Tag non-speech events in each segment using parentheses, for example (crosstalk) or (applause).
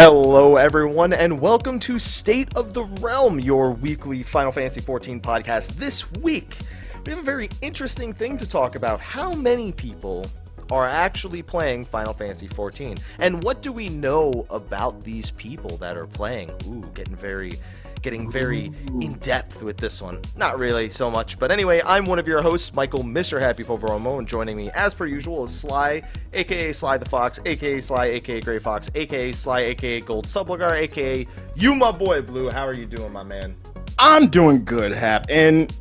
Hello, everyone, and welcome to State of the Realm, your weekly Final Fantasy XIV podcast. This week, we have a very interesting thing to talk about. How many people are actually playing Final Fantasy XIV? And what do we know about these people that are playing? Ooh, getting very getting very in depth with this one. Not really so much, but anyway, I'm one of your hosts, Michael, Mr. Happy Poveromo, and joining me as per usual is Sly, aka Sly the Fox, aka Sly, aka Gray Fox, aka Sly, aka Gold Subligar, aka you, my boy Blue. How are you doing, my man? I'm doing good, Hap. And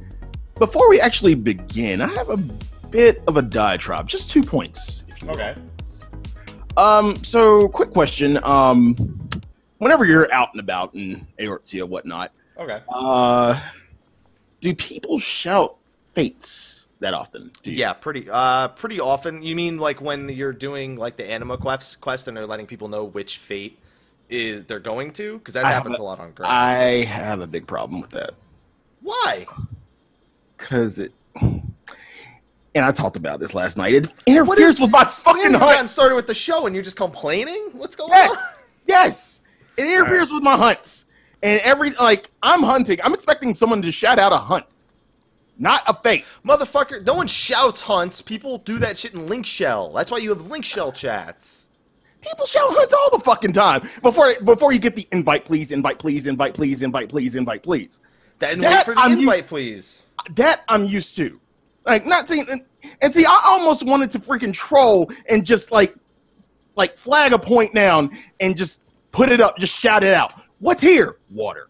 before we actually begin, I have a bit of a diatribe, just two points. If you will. Okay. Um. So, quick question. Um, whenever you're out and about in Eorzea or whatnot, Okay. uh, do people shout fates that often? Do you? Yeah, pretty uh pretty often. You mean like when you're doing like the anima quest quest and they're letting people know which fate is they're going to? Because that I happens a- a lot on Grand. I have a big problem with that Why? because it. And I talked about this last night. It interferes with my fucking hunt. started with the show and you're just complaining? What's going Yes, on? yes. It interferes with my hunts. And every like I'm hunting, I'm expecting someone to shout out a hunt, not a fake. Motherfucker, no one shouts hunts. People do that shit in Link Shell. That's why you have Link Shell chats. People shout hunts all the fucking time before before you get the invite, please, invite, please, invite, please, invite, please, invite, please. That wait for the I'm invite, u- please. That I'm used to. Like not seeing and, and see, I almost wanted to freaking troll and just like like flag a point down and just put it up, just shout it out. What's here? Water.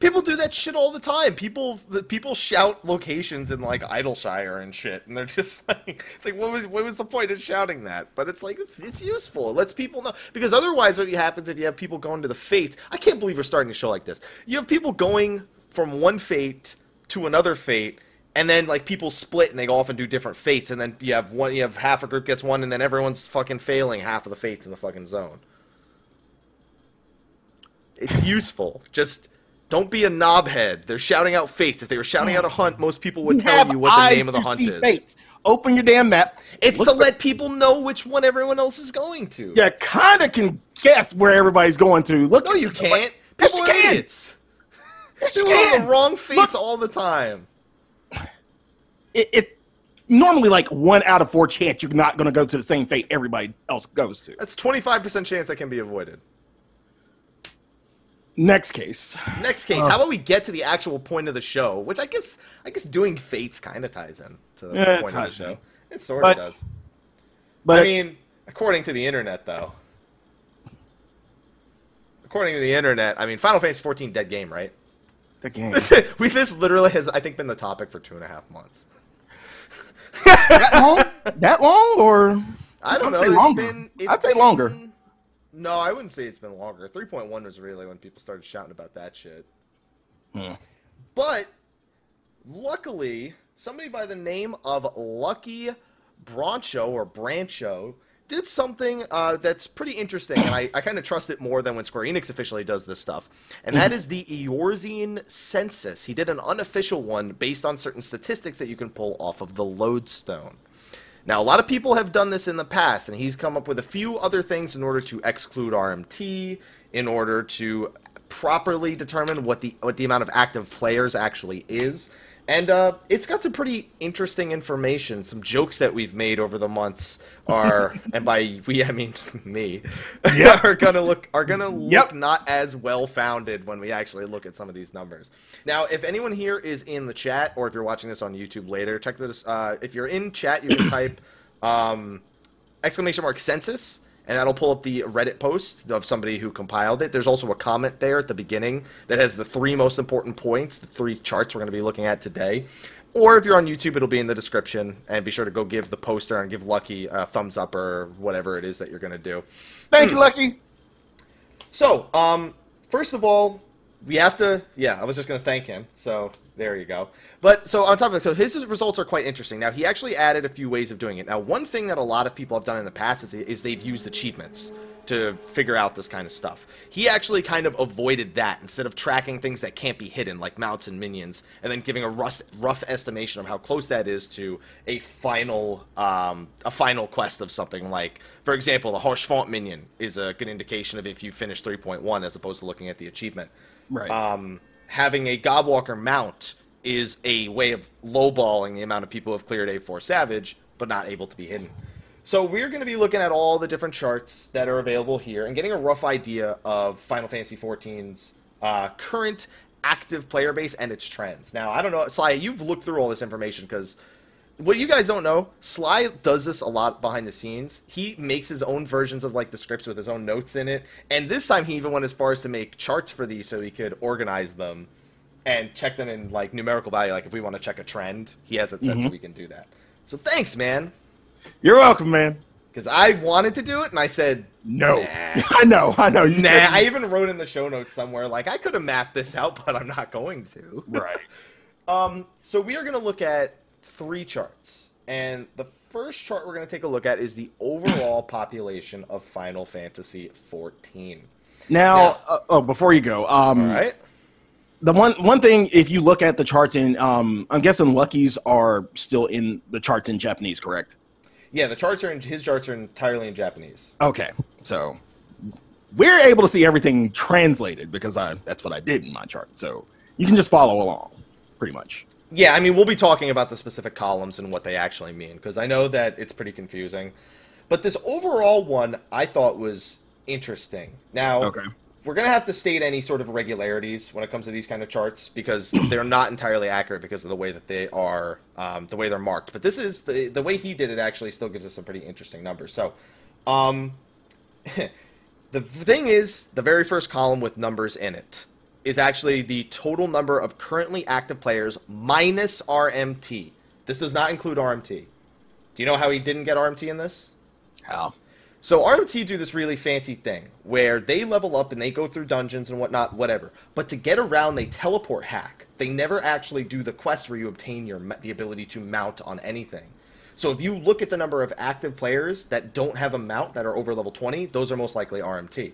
People do that shit all the time. People people shout locations in like Idyllshire and shit, and they're just (laughs) like, it's like, what was what was the point of shouting that? But it's like it's it's useful. It lets people know because otherwise, what happens if you have people going to the fates? I can't believe we're starting a show like this. You have people going from one fate to another fate. And then like people split and they go off and do different fates, and then you have one, you have half a group gets one, and then everyone's fucking failing half of the fates in the fucking zone. It's useful. Just don't be a knobhead. They're shouting out fates. If they were shouting out a hunt, most people would tell you what the name of the hunt is. fates. Open your damn map. It's Look to let people know which one everyone else is going to. Yeah, kind of can guess where everybody's going to. Look, No, you can't. Yes, People you are can. idiots. Yes, you can. the wrong fates all the time. It, it normally like one out of four chance you're not going to go to the same fate everybody else goes to. That's 25% chance that can be avoided. Next case. Next case, Uh. how about we get to the actual point of the show, which I guess I guess doing fates kind of ties in to the Yeah, point of the show. in. It sort But- of does. But I mean, according to the internet, though. According to the internet, I mean, Final Fantasy 14 dead game, right? the game. This, (laughs) we, this literally has, I think, been the topic for two and a half months. that long? That long or? I don't I'd know. say it's longer. been- it's I'd say been- longer. No, I wouldn't say it's been longer. 3.1 was really when people started shouting about that shit. Hmm. But luckily, somebody by the name of Lucky Broncho or Brancho did something uh, that's pretty interesting, and I, I kind of trust it more than when Square Enix officially does this stuff. And that is the Eorzean census. He did an unofficial one based on certain statistics that you can pull off of the lodestone. Now, a lot of people have done this in the past, and he's come up with a few other things in order to exclude RMT, in order to properly determine what the what the amount of active players actually is. And uh, it's got some pretty interesting information. Some jokes that we've made over the months are, (laughs) and by we I mean (laughs) me, (laughs) are gonna look are gonna look Yep. not as well founded when we actually look at some of these numbers. Now, if anyone here is in the chat, or if you're watching this on YouTube later, check this. Uh, if you're in chat, you can (coughs) type um, exclamation mark census, and that'll pull up the Reddit post of somebody who compiled it. There's also a comment there at the beginning that has the three most important points, the three charts we're going to be looking at today. Or if you're on YouTube, it'll be in the description, and be sure to go give the poster and give Lucky a thumbs up or whatever it is that you're going to do. Thank you, Lucky. So, um, first of all, we have to. Yeah, I was just going to thank him. So there you go. But so on top of it, 'cause his results are quite interesting. Now he actually added a few ways of doing it. Now, one thing that a lot of people have done in the past is, is they've used achievements to figure out this kind of stuff. He actually kind of avoided that instead of tracking things that can't be hidden, like mounts and minions, and then giving a rough, rough estimation of how close that is to a final um, a final quest of something. Like, for example, the Haurchefant minion is a good indication of if you finish 3.1 as opposed to looking at the achievement. Right. Um, having a Gobwalker mount is a way of lowballing the amount of people who have cleared A4 Savage, but not able to be hidden. So we're going to be looking at all the different charts that are available here and getting a rough idea of Final Fantasy XIV's uh, current active player base and its trends. Now, I don't know, Sly, you've looked through all this information because what you guys don't know, Sly does this a lot behind the scenes. He makes his own versions of like the scripts with his own notes in it, and this time he even went as far as to make charts for these so he could organize them and check them in like numerical value. Like if we want to check a trend, he has it set so Mhm. we can do that. So thanks, man, You're welcome, man. because I wanted to do it and I said No. Nah. (laughs) I know, I know. You Nah, said- I even wrote in the show notes somewhere like I could have mapped this out, (laughs) but I'm not going to. right. (laughs) Um, so we are going to look at three charts, and the first chart we're going to take a look at is the overall (coughs) population of Final Fantasy XIV. Now, Yeah. uh, oh, before you go, um, All right. the one one thing, if you look at the charts in, um, I'm guessing Lucky's are still in the charts in Japanese, correct? Yeah, the charts are in his charts are entirely in Japanese. Okay, so we're able to see everything translated because I that's what I did in my chart. So you can just follow along, pretty much. Yeah, I mean we'll be talking about the specific columns and what they actually mean because I know that it's pretty confusing. But this overall one I thought was interesting. Now, Okay. we're going to have to state any sort of irregularities when it comes to these kind of charts because (clears throat) they're not entirely accurate because of the way that they are, um, the way they're marked. But this is the the way he did it actually still gives us some pretty interesting numbers. So, um, (laughs) the thing is, the very first column with numbers in it is actually the total number of currently active players minus RMT. This does not include RMT. Do you know how he didn't get RMT in this? How? So RMT do this really fancy thing where they level up and they go through dungeons and whatnot, whatever. But to get around, they teleport hack. They never actually do the quest where you obtain your the ability to mount on anything. So if you look at the number of active players that don't have a mount that are over level 20, those are most likely RMT.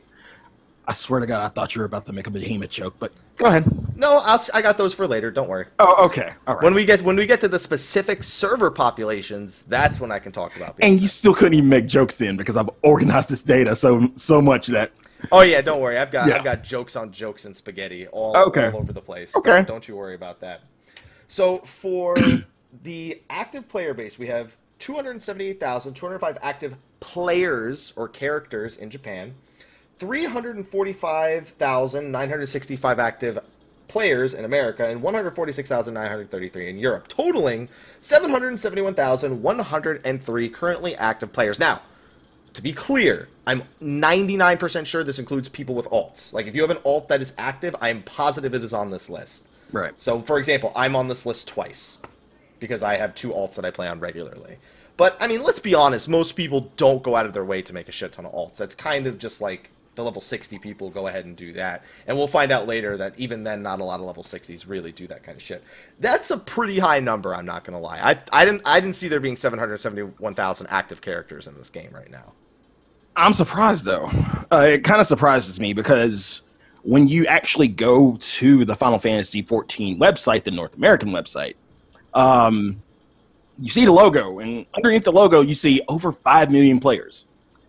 I swear to God, I thought you were about to make a behemoth joke, but go ahead. No, I'll, s- I got those for later. Don't worry. Oh, okay, all right. When we get when we get to the specific server populations, that's when I can talk about. and you still couldn't even make jokes then because I've organized this data so so much that Oh yeah, don't worry. I've got Yeah. I've got jokes on jokes and spaghetti all, Okay. all over the place. Okay. Don't, don't you worry about that. So for (clears throat) the active player base, we have 278,205 active players or characters in Japan, 345,965 active players in America, and 146,933 in Europe, totaling 771,103 currently active players. Now, to be clear, I'm 99% sure this includes people with alts. Like, if you have an alt that is active, I am positive it is on this list. right. So, for example, I'm on this list twice because I have two alts that I play on regularly. But, I mean, let's be honest, most people don't go out of their way to make a shit ton of alts. That's kind of just like the level 60 people go ahead and do that. And we'll find out later that even then, not a lot of level 60s really do that kind of shit. That's a pretty high number, I'm not to lie. I, I, didn't, I didn't see there being 771,000 active characters in this game right now. I'm surprised though. Uh, it kind of surprises me because when you actually go to the Final Fantasy 14 website, the North American website, um, you see the logo, and underneath the logo, you see over five million players.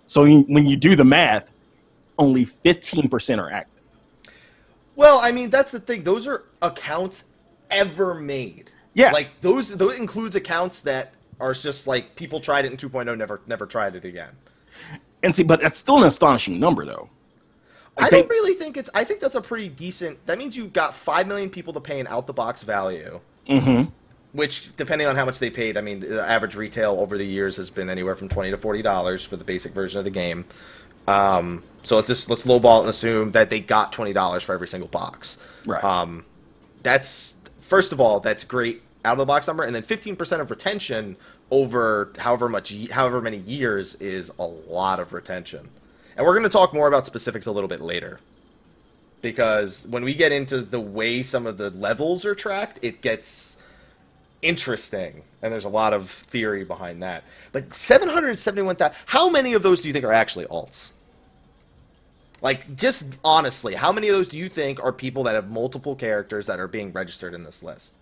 So when you do the math, only 15% are active. Well, I mean, that's the thing. Those are accounts ever made. Yeah. Like those those includes accounts that are just like people tried it in 2.0 never never tried it again. And see, but that's still an astonishing number, though. I, think- don't really think it's I think that's a pretty decent That means you got 5 million people to pay an out the box value, Mm-hmm. which depending on how much they paid, I mean, the average retail over the years has been anywhere from 20 to 40 dollars for the basic version of the game. Um, so let's just let's lowball it and assume that they got twenty dollars for every single box. Right. Um, that's first of all, that's great out of the box number, and then fifteen percent of retention over however much, however many years is a lot of retention. And we're going to talk more about specifics a little bit later, because when we get into the way some of the levels are tracked, it gets interesting, and there's a lot of theory behind that. But seven hundred seventy-one thousand. How many of those do you think are actually alts? Like, just honestly, how many of those do you think are people that have multiple characters that are being registered in this list?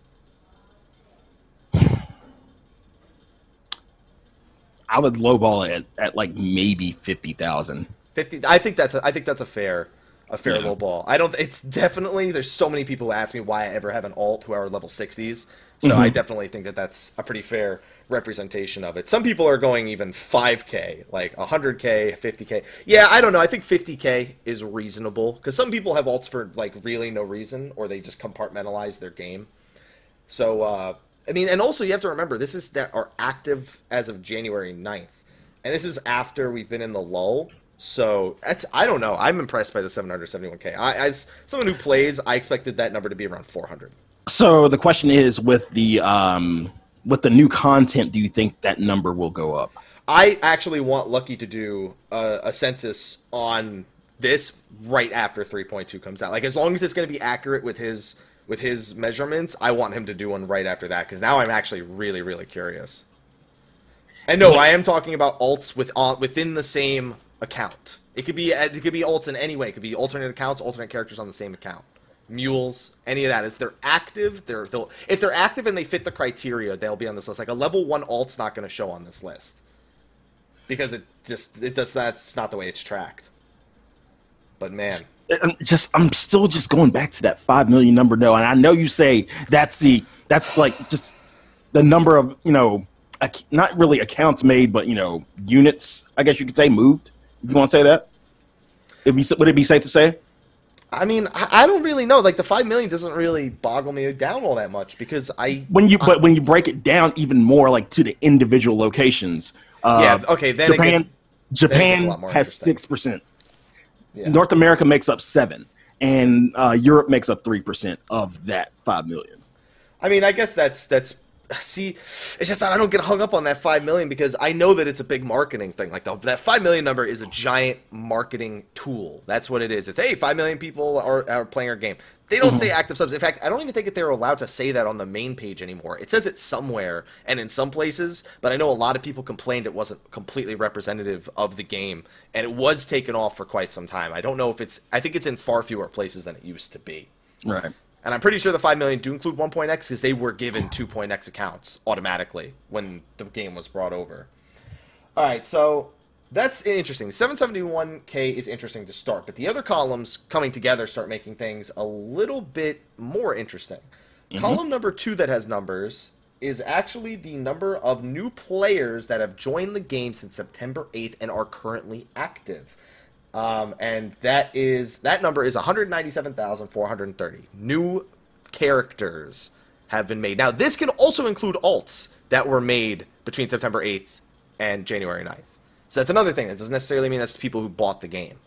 I would lowball it at, at like maybe fifty thousand. Fifty. I think that's a, I think that's a fair a fair Yeah. low ball. I don't. It's definitely. There's so many people who ask me why I ever have an alt who are level 60s. So mm-hmm. I definitely think that that's a pretty fair representation of it. Some people are going even 5k, like 100k, 50k. Yeah, I don't know. I think 50k is reasonable because some people have alts for like really no reason, or they just compartmentalize their game. So, uh, I mean, and also you have to remember this is that are active as of January 9th. And this is after we've been in the lull. So, that's I don't know. I'm impressed by the 771k. I, as someone who plays, I expected that number to be around 400. So the question is, with the um, with the new content, do you think that number will go up? I actually want Lucky to do a, a census on this right after 3.2 comes out. Like as long as it's going to be accurate with his with his measurements, I want him to do one right after that because now I'm actually really really curious. And no, I am talking about alts with uh, within the same account. It could be it could be alts in any way. It could be alternate accounts, alternate characters on the same account. Mules, any of that. If they're active, they're they'll if they're active and they fit the criteria, they'll be on this list. Like a level one alt's not going to show on this list because it just it does that's not the way it's tracked. But man, I'm just I'm still just going back to that five million number though, and I know you say that's the that's like just the number of you know not really accounts made, but you know units. I guess you could say moved. If you want to say that, It'd be, would it be safe to say? I mean, I, I don't really know. Like the five million doesn't really boggle me down all that much because I When you but when you break it down even more, like to the individual locations. Uh, yeah okay then Japan gets Japan more has six percent. yeah. North America makes up seven, and uh, Europe makes up three percent of that five million. I mean, I guess that's that's. See, it's just that I don't get hung up on that five million because I know that it's a big marketing thing. Like the, that five million number is a giant marketing tool. That's what it is. It's hey, five million people are, are playing our game. They don't say mm-hmm. active subs. In fact, I don't even think that they're allowed to say that on the main page anymore. It says it somewhere and in some places, but I know a lot of people complained it wasn't completely representative of the game, and it was taken off for quite some time. I don't know if it's. I think it's in far fewer places than it used to be. Right. And I'm pretty sure the 5 million do include 1.x because they were given 2.x accounts automatically when the game was brought over. All right, so that's interesting. 771k is interesting to start, but the other columns coming together start making things a little bit more interesting. Mm-hmm. Column number two that has numbers is actually the number of new players that have joined the game since September 8th and are currently active. Um, and that is that number is 197,430 new characters have been made. Now, this can also include alts that were made between September 8th and January 9th. So that's another thing. That doesn't necessarily mean that's people who bought the game.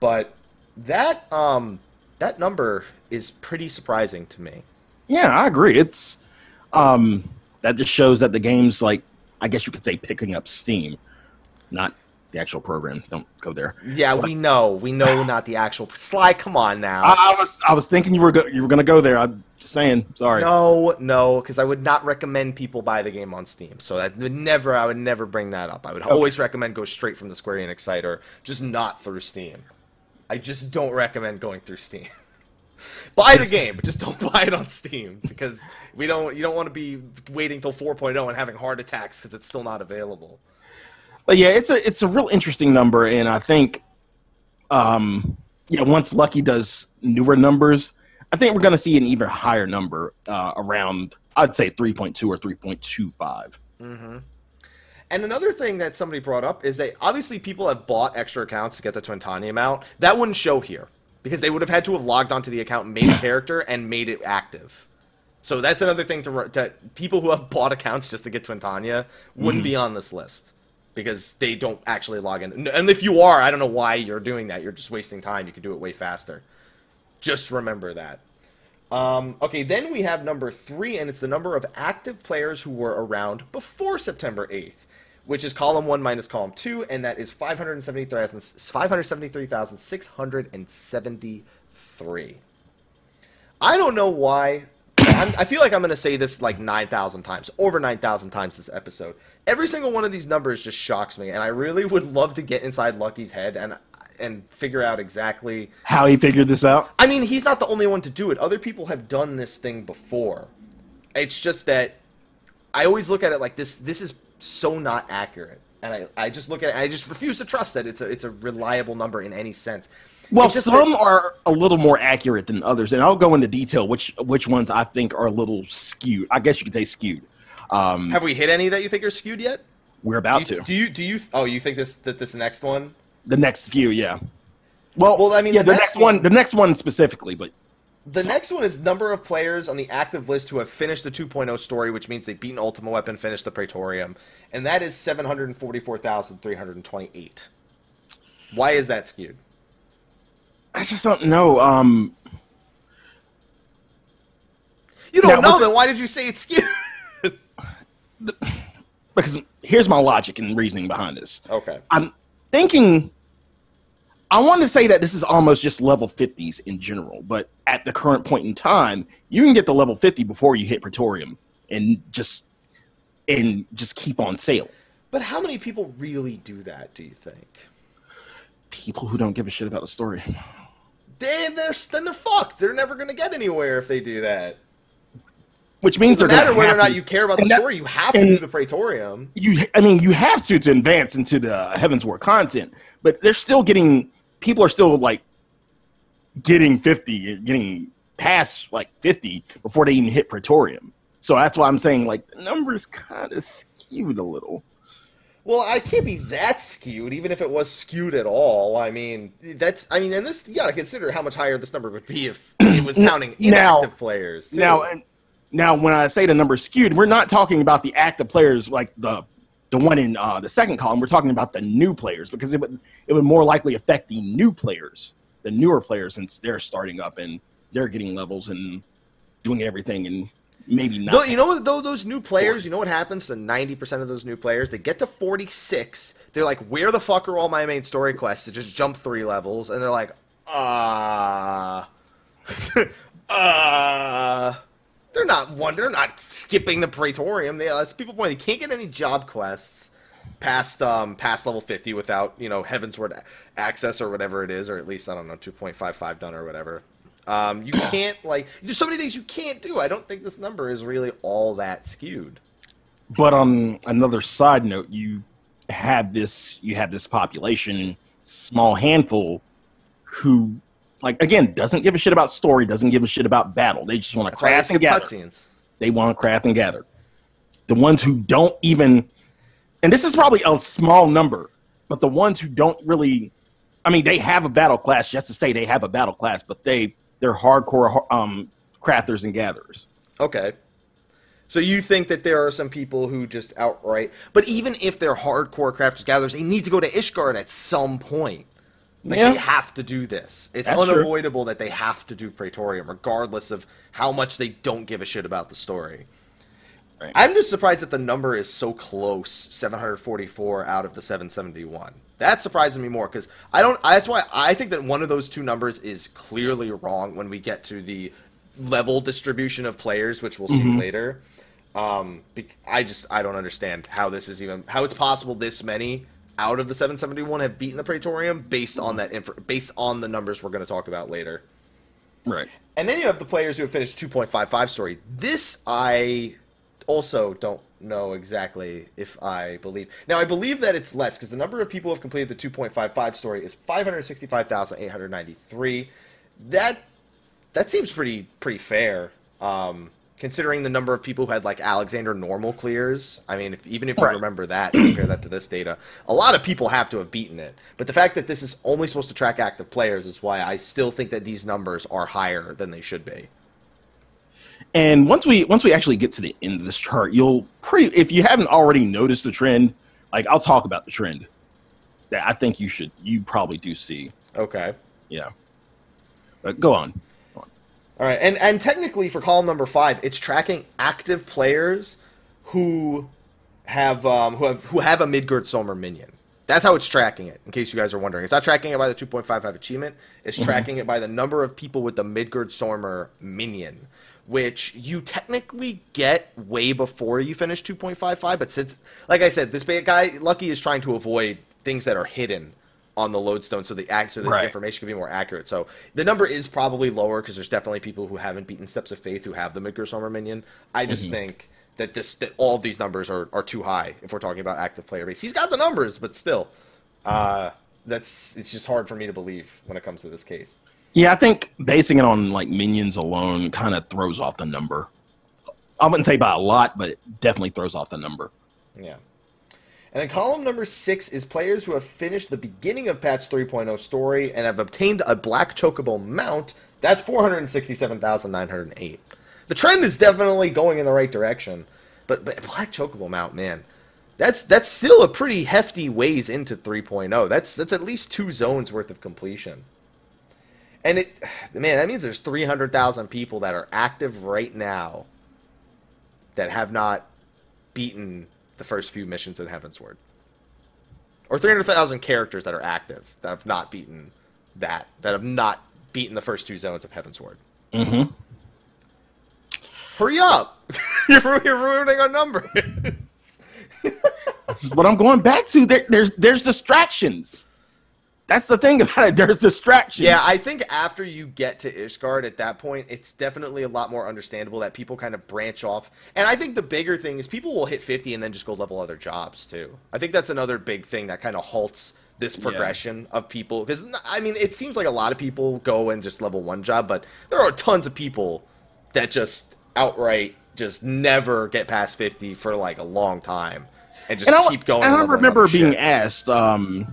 But that um that number is pretty surprising to me. Yeah, I agree. It's um that just shows that the game's like I guess you could say picking up steam, not the actual program. Don't go there. Yeah, we know. We know (laughs) not the actual Sly, come on now. I, I was I was thinking you were go- you were gonna go there. I'm just saying. Sorry. No, no, because I would not recommend people buy the game on Steam. So that would never, I would never bring that up. I would always recommend go straight from the Square Enix site or just not through Steam. I just don't recommend going through Steam. (laughs) buy the game, but just don't (laughs) buy it on Steam because we don't. You don't want to be waiting till 4.0 and having heart attacks because it's still not available. But yeah, it's a it's a real interesting number, and I think, um, yeah, once Lucky does newer numbers, I think we're gonna see an even higher number uh, around. I'd say three point two or three point two five. Mm-hmm. And another thing that somebody brought up is that obviously people have bought extra accounts to get the Twintania mount. That wouldn't show here because they would have had to have logged onto the account, made a (clears throat) character, and made it active. So that's another thing to, to people who have bought accounts just to get Twintania wouldn't be on this list because they don't actually log in. And if you are, I don't know why you're doing that. You're just wasting time. You could do it way faster. Just remember that. Um, okay, then we have number three, and it's the number of active players who were around before September 8th, which is column one minus column two, and that is 573,000 573,673. I don't know why. I'm, I feel like I'm going to say this like 9,000 times, over 9,000 times this episode. Every single one of these numbers just shocks me, and I really would love to get inside Lucky's head. And and figure out exactly. How he figured this out? I mean, he's not the only one to do it. Other people have done this thing before. It's just that I always look at it like this. This is so not accurate, and I, I just look at it. I just refuse to trust that it's a it's a reliable number in any sense. Well, some that- are a little more accurate than others, and I'll go into detail which which ones I think are a little skewed. I guess you could say skewed. Um, have we hit any that you think are skewed yet? we're Do about you, to do you do you? Oh, you think this that this next one? the next few, yeah. Well, Well, I mean, yeah, the the, next next one, one- the next one specifically, but The So- next one is number of players on the active list who have finished the 2.0 story, which means they've beaten Ultima Weapon, finished the Praetorium, and that is 744,328. Why is that skewed? I just don't know. Um, You don't Now, know, then why did you say it's (laughs) skewed? because here's my logic and reasoning behind this. okay. I'm thinking. I want to say that this is almost just level 50s in general, but at the current point in time, you can get to level 50 before you hit Praetorium, and just and just keep on sailing. But how many people really do that, do you think? People who don't give a shit about the story. Then they're, then they're fucked. They're never going to get anywhere if they do that. Which means Doesn't they're matter whether or not to- you care about the that- story. You have to do the Praetorium. you i mean you have to to advance into the Heavensward content but they're still getting people are still like getting 50 getting past like 50 before they even hit praetorium so that's why i'm saying like the numbers kind of skewed a little Well, I can't be that skewed, even if it was skewed at all. I mean, that's I mean, and this you gotta consider how much higher this number would be if it was (clears throat) counting Now- inactive players. Too. now and now when i say the number skewed we're not talking about the active players like the the one in uh, the second column we're talking about the new players because it would it would more likely affect the new players the newer players since they're starting up and they're getting levels and doing everything and maybe not Though, you know what? Though those new players, you know what happens to ninety percent of those new players? They get to forty six. They're like, "Where the fuck are all my main story quests?" To just jump three levels, and they're like, "Ah, (laughs) uh, they're not one. They're not skipping the Praetorium. They, as people point, they can't get any job quests past um past level fifty without you know heaven's Heavensward access or whatever it is, or at least I don't know two point five five done or whatever. Um, you can't like there's so many things you can't do. I don't think this number is really all that skewed. but on another side note you have this you have this population small handful who like again doesn't give a shit about story doesn't give a shit about battle they just want to craft and gather cutscenes. they want to craft and gather. The ones who don't even, and this is probably a small number, but the ones who don't really, I mean, they have a battle class just to say they have a battle class, but they they're hardcore um, crafters and gatherers. Okay. So you think that there are some people who just outright, but even if they're hardcore crafters gatherers, they need to go to Ishgard at some point. Like Yeah. they have to do this. It's That's true. unavoidable that they have to do Praetorium, regardless of how much they don't give a shit about the story. Right. I'm just surprised that the number is so close, 744 out of the 771. That surprises me more because I don't. That's why I think that one of those two numbers is clearly wrong when we get to the level distribution of players, which we'll see Mm-hmm. later. Um, I just I don't understand how this is even how it's possible this many out of the 771 have beaten the Praetorium based on that inf- based on the numbers we're going to talk about later. Right. And then you have the players who have finished 2.55 story. This I also don't know exactly if I believe. Now I believe that it's less because the number of people who have completed the 2.55 story is 565,893. That that seems pretty pretty fair. Um, considering the number of people who had like Alexander normal clears. I mean, if, even if you Right. remember that, compare that to this data, a lot of people have to have beaten it. But the fact that this is only supposed to track active players is why I still think that these numbers are higher than they should be. And once we once we actually get to the end of this chart, you'll pretty if you haven't already noticed the trend, like I'll talk about the trend that I think you should you probably do see. Okay. Yeah. But go on. All right, and and technically for column number five, it's tracking active players who have um, who have who have a Midgardsormr minion. That's how it's tracking it. In case you guys are wondering, it's not tracking it by the 2.55 achievement. It's tracking it by the number of people with the Midgardsormr minion, which you technically get way before you finish 2.55. But since, like I said, this guy Lucky is trying to avoid things that are hidden on the lodestone so the act so the Right. information can be more accurate. So the number is probably lower because there's definitely people who haven't beaten Steps of Faith who have the Midgardsormr minion. I just Mm-hmm. think that this that all these numbers are, are too high if we're talking about active player base. He's got the numbers, but still, uh, that's it's just hard for me to believe when it comes to this case. Yeah, I think basing it on like minions alone kind of throws off the number. I wouldn't say by a lot, but it definitely throws off the number. Yeah. And then column number six is players who have finished the beginning of patch 3.0 story and have obtained a black chocobo mount. That's 467,908. The trend is definitely going in the right direction. But, but black chocobo mount, man, that's that's still a pretty hefty ways into 3.0. That's that's at least two zones worth of completion. And it, (sighs) man, that means there's 300,000 people that are active right now that have not beaten the first few missions in Heavensward. Or 300,000 characters that are active that have not beaten that, that have not beaten the first two zones of Heavensward. Mm-hmm. Hurry up! (laughs) you're, you're ruining our numbers. This is what I'm going back to. There, there's there's distractions. That's the thing about it. There's distractions. yeah, I think after you get to Ishgard at that point, it's definitely a lot more understandable that people kind of branch off. And I think the bigger thing is people will hit 50 and then just go level other jobs too. I think that's another big thing that kind of halts this progression of people because I mean it seems like a lot of people go and just level one job, but there are tons of people that just outright just never get past 50 for like a long time and just and keep going. And I remember being shit. asked, um,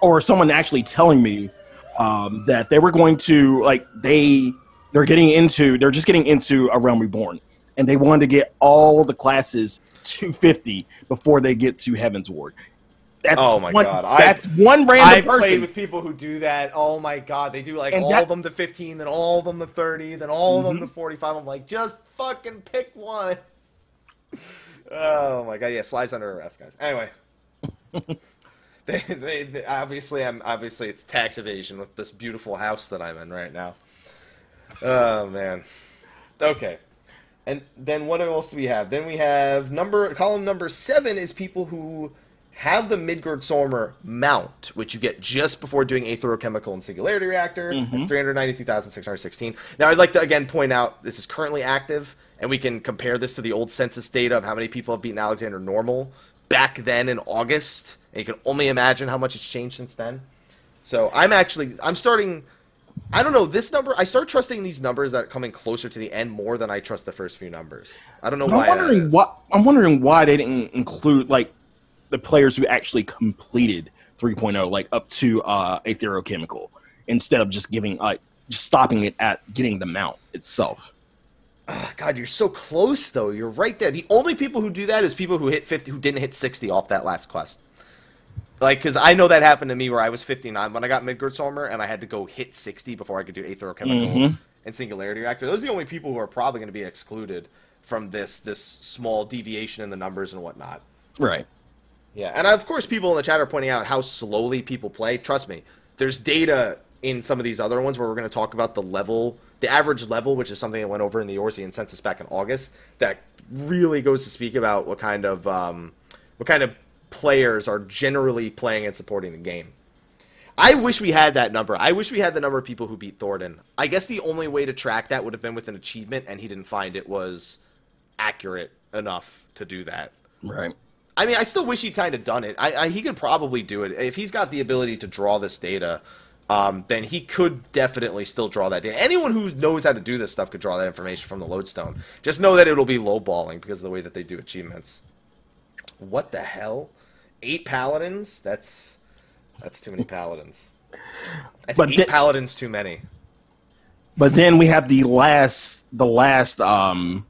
or someone actually telling me um, that they were going to like they they're getting into they're just getting into a realm reborn, and they wanted to get all the classes to 50 before they get to Heavensward. That's Oh my one, God, That's one random I've person. played with people who do that. Oh my god, they do like And all that- of them to 15, then all of them to 30, then all of them Mhm. to 45. I'm like, just fucking pick one. (laughs) Oh my god, yeah, slides under arrest, guys. Anyway, (laughs) they, they, they obviously I'm obviously it's tax evasion with this beautiful house that I'm in right now. Oh man. Okay. And then what else do we have? Then we have number column number seven is people who have the Midgardsormr mount, which you get just before doing Aetherochemical and Singularity Reactor. Mm-hmm. It's 392,616. Now, I'd like to again point out this is currently active, and we can compare this to the old census data of how many people have beaten Alexander Normal back then in August. And you can only imagine how much it's changed since then. So I'm actually I'm starting. I don't know this number. I start trusting these numbers that are coming closer to the end more than I trust the first few numbers. I don't know I'm why. that wondering is. what I'm wondering why they didn't include like the players who actually completed 3.0, like up to uh, Aetherochemical, instead of just giving like just stopping it at getting the mount itself. Ah, God, you're so close though. You're right there. The only people who do that is people who hit 50, who didn't hit 60 off that last quest. Like, because I know that happened to me where I was 59 when I got Midgardsormr, and I had to go hit 60 before I could do Aetherochemical Mhm. and Singularity Reactor. Those are the only people who are probably going to be excluded from this this small deviation in the numbers and whatnot. Right. Yeah, and of course, people in the chat are pointing out how slowly people play. Trust me, there's data in some of these other ones where we're going to talk about the level, the average level, which is something that went over in the Eorzean census back in August. That really goes to speak about what kind of um, what kind of players are generally playing and supporting the game. I wish we had that number. I wish we had the number of people who beat Thordan. I guess the only way to track that would have been with an achievement, and he didn't find it was accurate enough to do that. Right. I mean, I still wish he'd kind of done it. I, I he could probably do it if he's got the ability to draw this data. Um, then he could definitely still draw that data. Anyone who knows how to do this stuff could draw that information from the lodestone. Just know that it'll be lowballing because of the way that they do achievements. What the hell? Eight paladins? That's that's too many paladins. That's But eight di- paladins too many. But then we have the last the last um,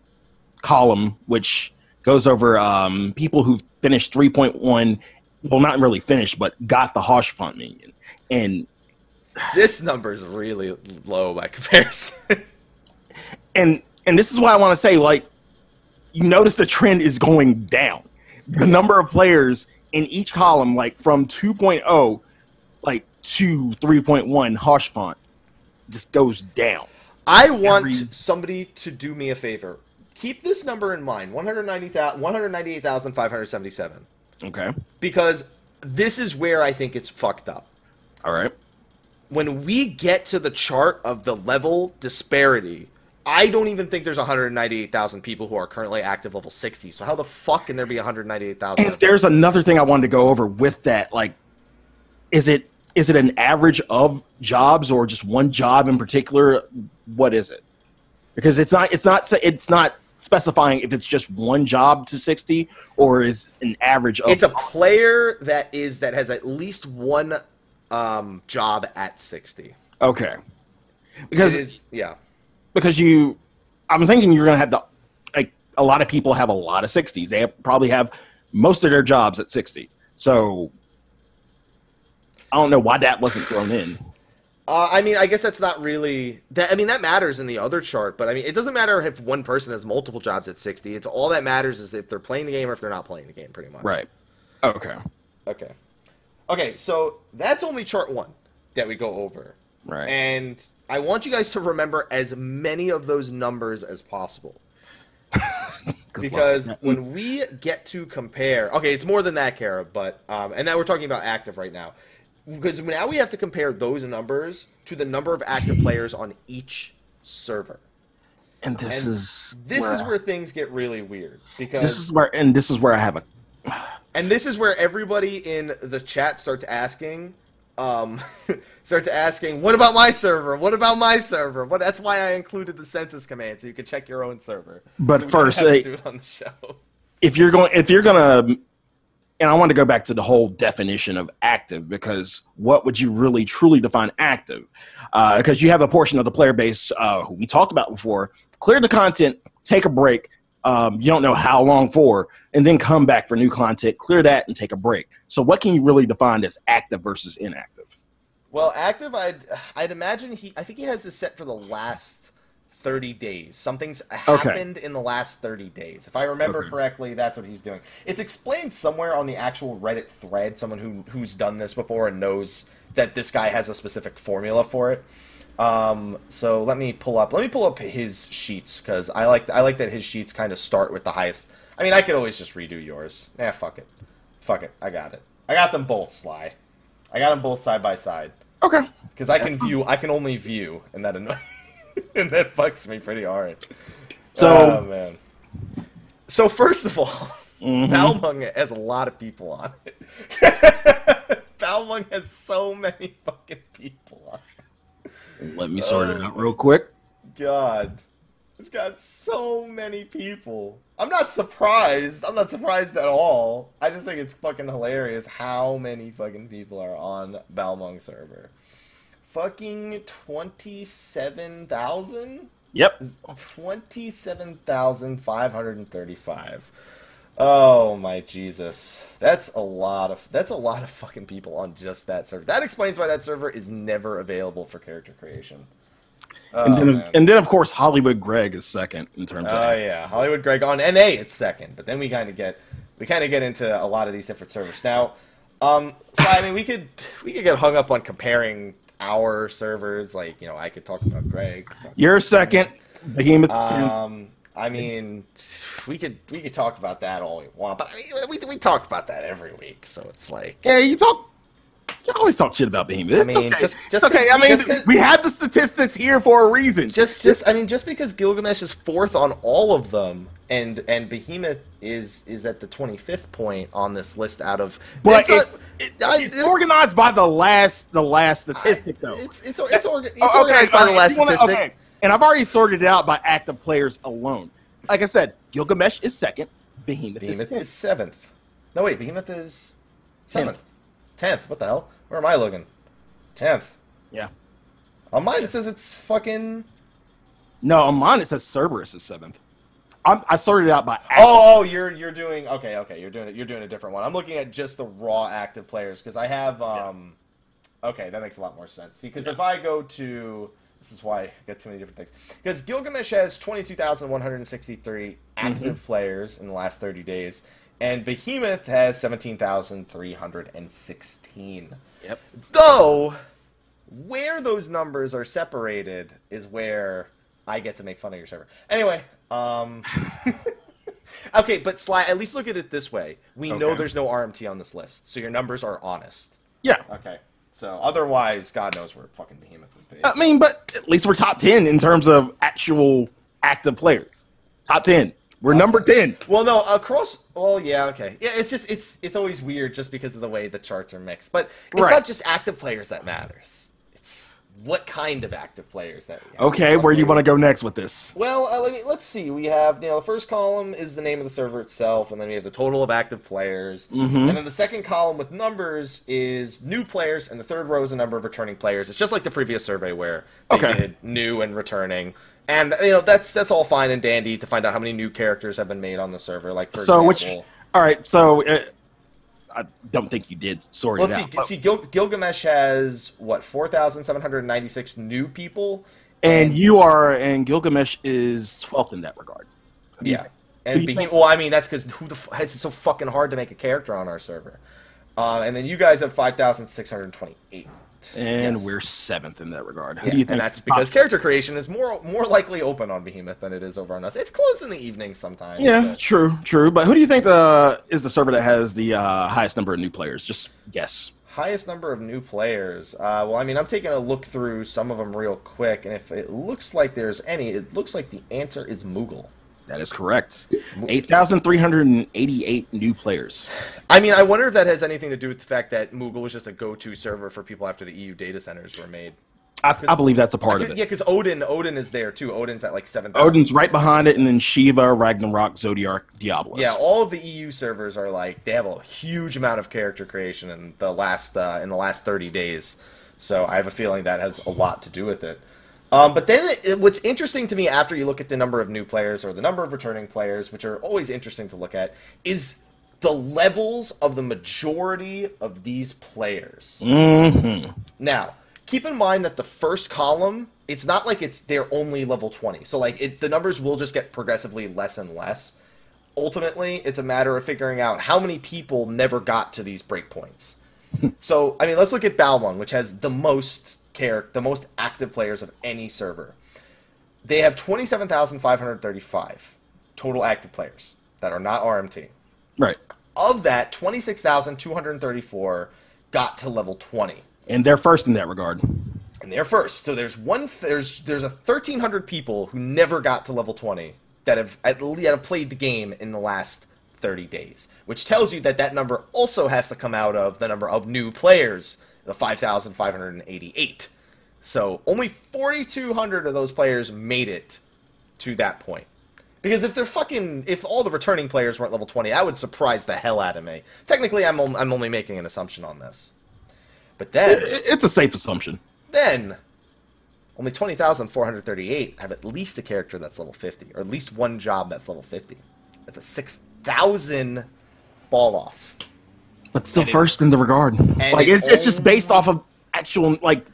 column, which goes over um, people who finished 3.1. Well, not really finished, but got the Haurchefant minion. And This number is really low by (laughs) comparison. and and this is why I want to say, like, you notice the trend is going down. The number of players in each column, like from 2.0, like to 3.1 Haurchefant, just goes down. I want Every- somebody to do me a favor. Keep this number in mind 190,000 198,577. Okay. Because this is where I think it's fucked up. All right. When we get to the chart of the level disparity, I don't even think there's 198,000 people who are currently active level 60. So how the fuck can there be 198,000? And there's another thing I wanted to go over with that. Like, is it is it an average of jobs or just one job in particular? What is it? Because it's not it's not it's not specifying if it's just one job to 60 or is an average of It's a player that is that has at least one um, job at 60. okay because It is, yeah. because you i'm thinking you're to have the like a lot of people have a lot of 60s they have, probably have most of their jobs at 60 so i don't know why that wasn't thrown in Uh, I mean, I guess that's not really. That, I mean, that matters in the other chart, but I mean, it doesn't matter if one person has multiple jobs at 60. It's all that matters is if they're playing the game or if they're not playing the game, pretty much. right okay Okay. Okay, so that's only chart one that we go over. right And I want you guys to remember as many of those numbers as possible. (laughs) Because when we get to compare, okay, it's more than that, Kara, but um, and now we're talking about active right now, because now we have to compare those numbers to the number of active players on each server. and this and is This is where things get really weird because this is where and this is where i have a (sighs) and this is where everybody in the chat starts asking um (laughs) starts asking what about my server? What about my server? What that's why i included the census command so you can check your own server. But So first, hey- do it on the show. if you're going if you're gonna and i want to go back to the whole definition of active because what would you really truly define active? Uh, because you have a portion of the player base uh, who we talked about before. Clear the content take a break um, you don't know how long for and then come back for new content clear that and take a break. So what can you really define as active versus inactive? Well active i'd i'd imagine he i think he has this set for the last 30 days. Something's happened in the last 30 days. If i remember Okay. correctly that's what he's doing. It's explained somewhere on the actual reddit thread someone who who's done this before and knows that this guy has a specific formula for it. Um, so let me pull up let me pull up his sheets because i like i like that his sheets kind of start with the highest. I mean i could always just redo yours. Yeah fuck it. Fuck it. I got it. I got them both sly. I got them both side by side. Okay. Because I can view, I can only view, and that annoys, (laughs) and that fucks me pretty hard. So- oh man. So first of all. Mm-hmm. Balmung has a lot of people on it. (laughs) Balmung has so many fucking people on. it. let me sort it out oh. real quick God, it's got so many people. I'm not surprised. I'm not surprised at all. I just think it's fucking hilarious how many fucking people are on Balmung server. Fucking twenty-seven thousand. yep 27,535. Oh my Jesus. That's a lot of that's a lot of fucking people on just that server. That explains why that server is never available for character creation. and, Oh, then, man. and then of course hollywood greg is second in terms of Oh of yeah, Hollywood Greg on NA it's second, but then we kind of get we kind of get into a lot of these different servers. Now, um, so I mean we could we could get hung up on comparing our servers. Like you know I could talk about Greg. talk you're second behemoth's tenth. Um, I mean, we could we could talk about that all we want, but I mean, we we talk about that every week, so it's like Yeah, you talk. You always talk shit about Behemoth. It's mean, okay. just- It's just okay. I mean, just we had the statistics here for a reason. just just I mean, just because Gilgamesh is fourth on all of them, and and Behemoth is is at the twenty fifth point on this list out of but It's it's, it- I- it's organized by the last the last statistic though. It's it's it's, orga- it's Oh, organized by the last wanna- statistic. okay. And I've already sorted it out by active players alone. Like I said, Gilgamesh is second. Behemoth, Behemoth is is seventh. No wait, Behemoth is seventh. Tenth. What the hell? Where am I looking? Tenth. Yeah. On mine it says it's fucking. No, on mine it says Cerberus is seventh. I'm, I sorted it out by active. Oh, oh, you're you're doing okay, okay. You're doing it. You're doing a different one. I'm looking at just the raw active players because I have. um Okay, that makes a lot more sense. See, because if I go to this is why I get too many different things. Because Gilgamesh has 22,163 active players in the last 30 days, and Behemoth has 17,316. Yep. Though, where those numbers are separated is where I get to make fun of your server. Anyway, um, (laughs) Okay, but Sly, at least look at it this way. We know there's no RMT on this list, so your numbers are honest. Yeah. Okay. So otherwise, God knows where fucking Behemoth would be. I mean, but at least we're top 10 in terms of actual active players. Top 10. We're number 10. Well, no, across. Well, yeah, okay, yeah. It's just it's it's always weird just because of the way the charts are mixed. But it's Right. not just active players that matters. It's what kind of active players that we have. Okay, where do you want to go next with this? Well, uh, let me, let's see. We have you know the first column is the name of the server itself, and then we have the total of active players, Mhm. and then the second column with numbers is new players, and the third row is the number of returning players. It's just like the previous survey where they Okay. did new and returning, and you know that's that's all fine and dandy to find out how many new characters have been made on the server. Like for so, which. All right, so uh, I don't think you did sort well, it out. see. but- See, Gil- Gilgamesh has what four thousand seven hundred ninety six new people, and you are, and Gilgamesh is 12th in that regard. Who Yeah. And do you Behe- think- well, I mean, that's because who the f- it's so fucking hard to make a character on our server. Uh, and then you guys have five thousand six hundred twenty-eight. And Yes. we're seventh in that regard. Who Yeah, do you think? and that's because character creation is more more likely open on Behemoth than it is over on us. It's closed in the evenings sometimes. Yeah, but- true, true. But who do you think uh, is the server that has the uh, highest number of new players? Just guess. Highest number of new players. Uh, well, I mean, I'm taking a look through some of them real quick, and if it looks like there's any, it looks like the answer is Moogle. That is correct. 8,388 new players. I mean, I wonder if that has anything to do with the fact that Moogle was just a go-to server for people after the EU data centers were made. I, I believe that's a part of it. Yeah, because Odin, Odin is there too. Odin's at like seven. Odin's right behind it, and then Shiva, Ragnarok, Zodiac, Diablos. Yeah, all of the EU servers are like they have a huge amount of character creation in the last uh, in the last thirty days. So I have a feeling that has a lot to do with it. Um, but then it, it- what's interesting to me after you look at the number of new players or the number of returning players, which are always interesting to look at, is the levels of the majority of these players. hmm Now, keep in mind that the first column, it's not like it's they're only level 20. So like it the numbers will just get progressively less and less. Ultimately, it's a matter of figuring out how many people never got to these breakpoints. (laughs) so, I mean, let's look at Balmung, which has the most care the most active players of any server. They have 27,535 total active players that are not RMT. Right. Of that, 26,234 got to level 20 And they're first in that regard. and they're first. So there's one. There's there's a 1,300 people who never got to level 20 that have at least have played the game in the last 30 days, which tells you that that number also has to come out of the number of new players, the 5,588. So only 4,200 of those players made it to that point. Because if they're fucking, if all the returning players weren't level 20, that would surprise the hell out of me. Technically, I'm, on- I'm only making an assumption on this. But then. It's a safe assumption. Then, only 20,438 have at least a character that's level 50, or at least one job that's level 50. That's a 6,000 fall off. But still And it- first in the regard. Like it it's, it's just based off of actual like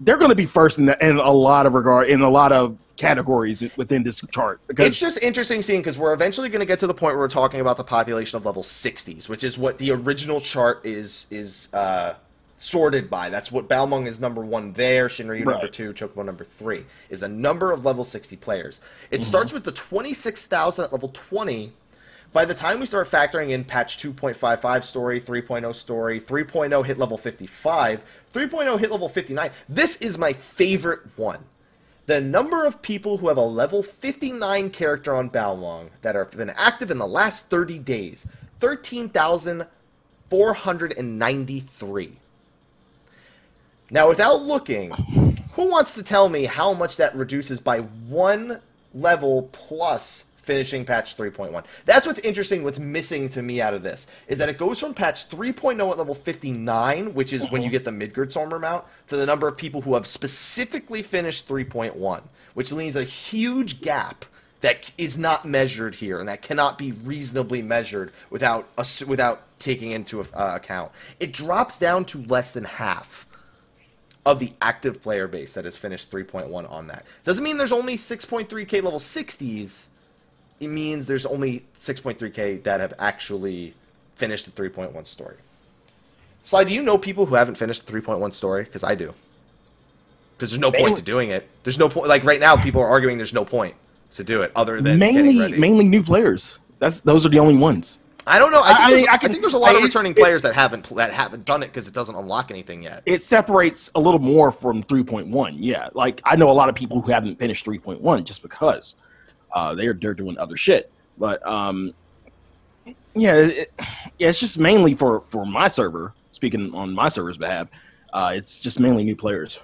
they're going to be first in, the, in a lot of regard in a lot of categories within this chart because It's just interesting seeing because we're eventually going to get to the point where we're talking about the population of level 60s, which is what the original chart is is uh, sorted by. That's what Balmung is number one there, Shinryu number two, Chocobo number three, is the number of level 60 players. It starts with the 26,000 at level 20. By the time we start factoring in patch 2.55 story, 3.0 story, 3.0 hit level 55, 3.0 hit level 59, this is my favorite one the number of people who have a level 59 character on Balmung that have been active in the last 30 days 13,493. Now, without looking, who wants to tell me how much that reduces by one level plus finishing patch 3.1? That's what's interesting, what's missing to me out of this, is that it goes from patch 3.0 at level 59, which is when you get the Midgard mount, to the number of people who have specifically finished 3.1, which leaves a huge gap that is not measured here and that cannot be reasonably measured without without taking into uh, account. It drops down to less than half of the active player base that has finished 3.1 on that. Doesn't mean there's only 6.3k level 60s. It means there's only 6.3k that have actually finished the 3.1 story. Sly, do you know people who haven't finished the 3.1 story? Because I do. Because there's no point to doing it. There's no point. Like right now, people are arguing there's no point to do it other than mainly ready. mainly new players That's those are the only ones. I don't know. I I- think, I there's, mean, I I can- think there's a lot of returning it- players that haven't that haven't done it because it doesn't unlock anything yet. It separates a little more from 3.1. Yeah, like I know a lot of people who haven't finished 3.1 just because uh, they're they're doing other shit. But um, yeah, it, yeah, it's just mainly for for my server. Speaking on my server's behalf, uh, it's just mainly new players.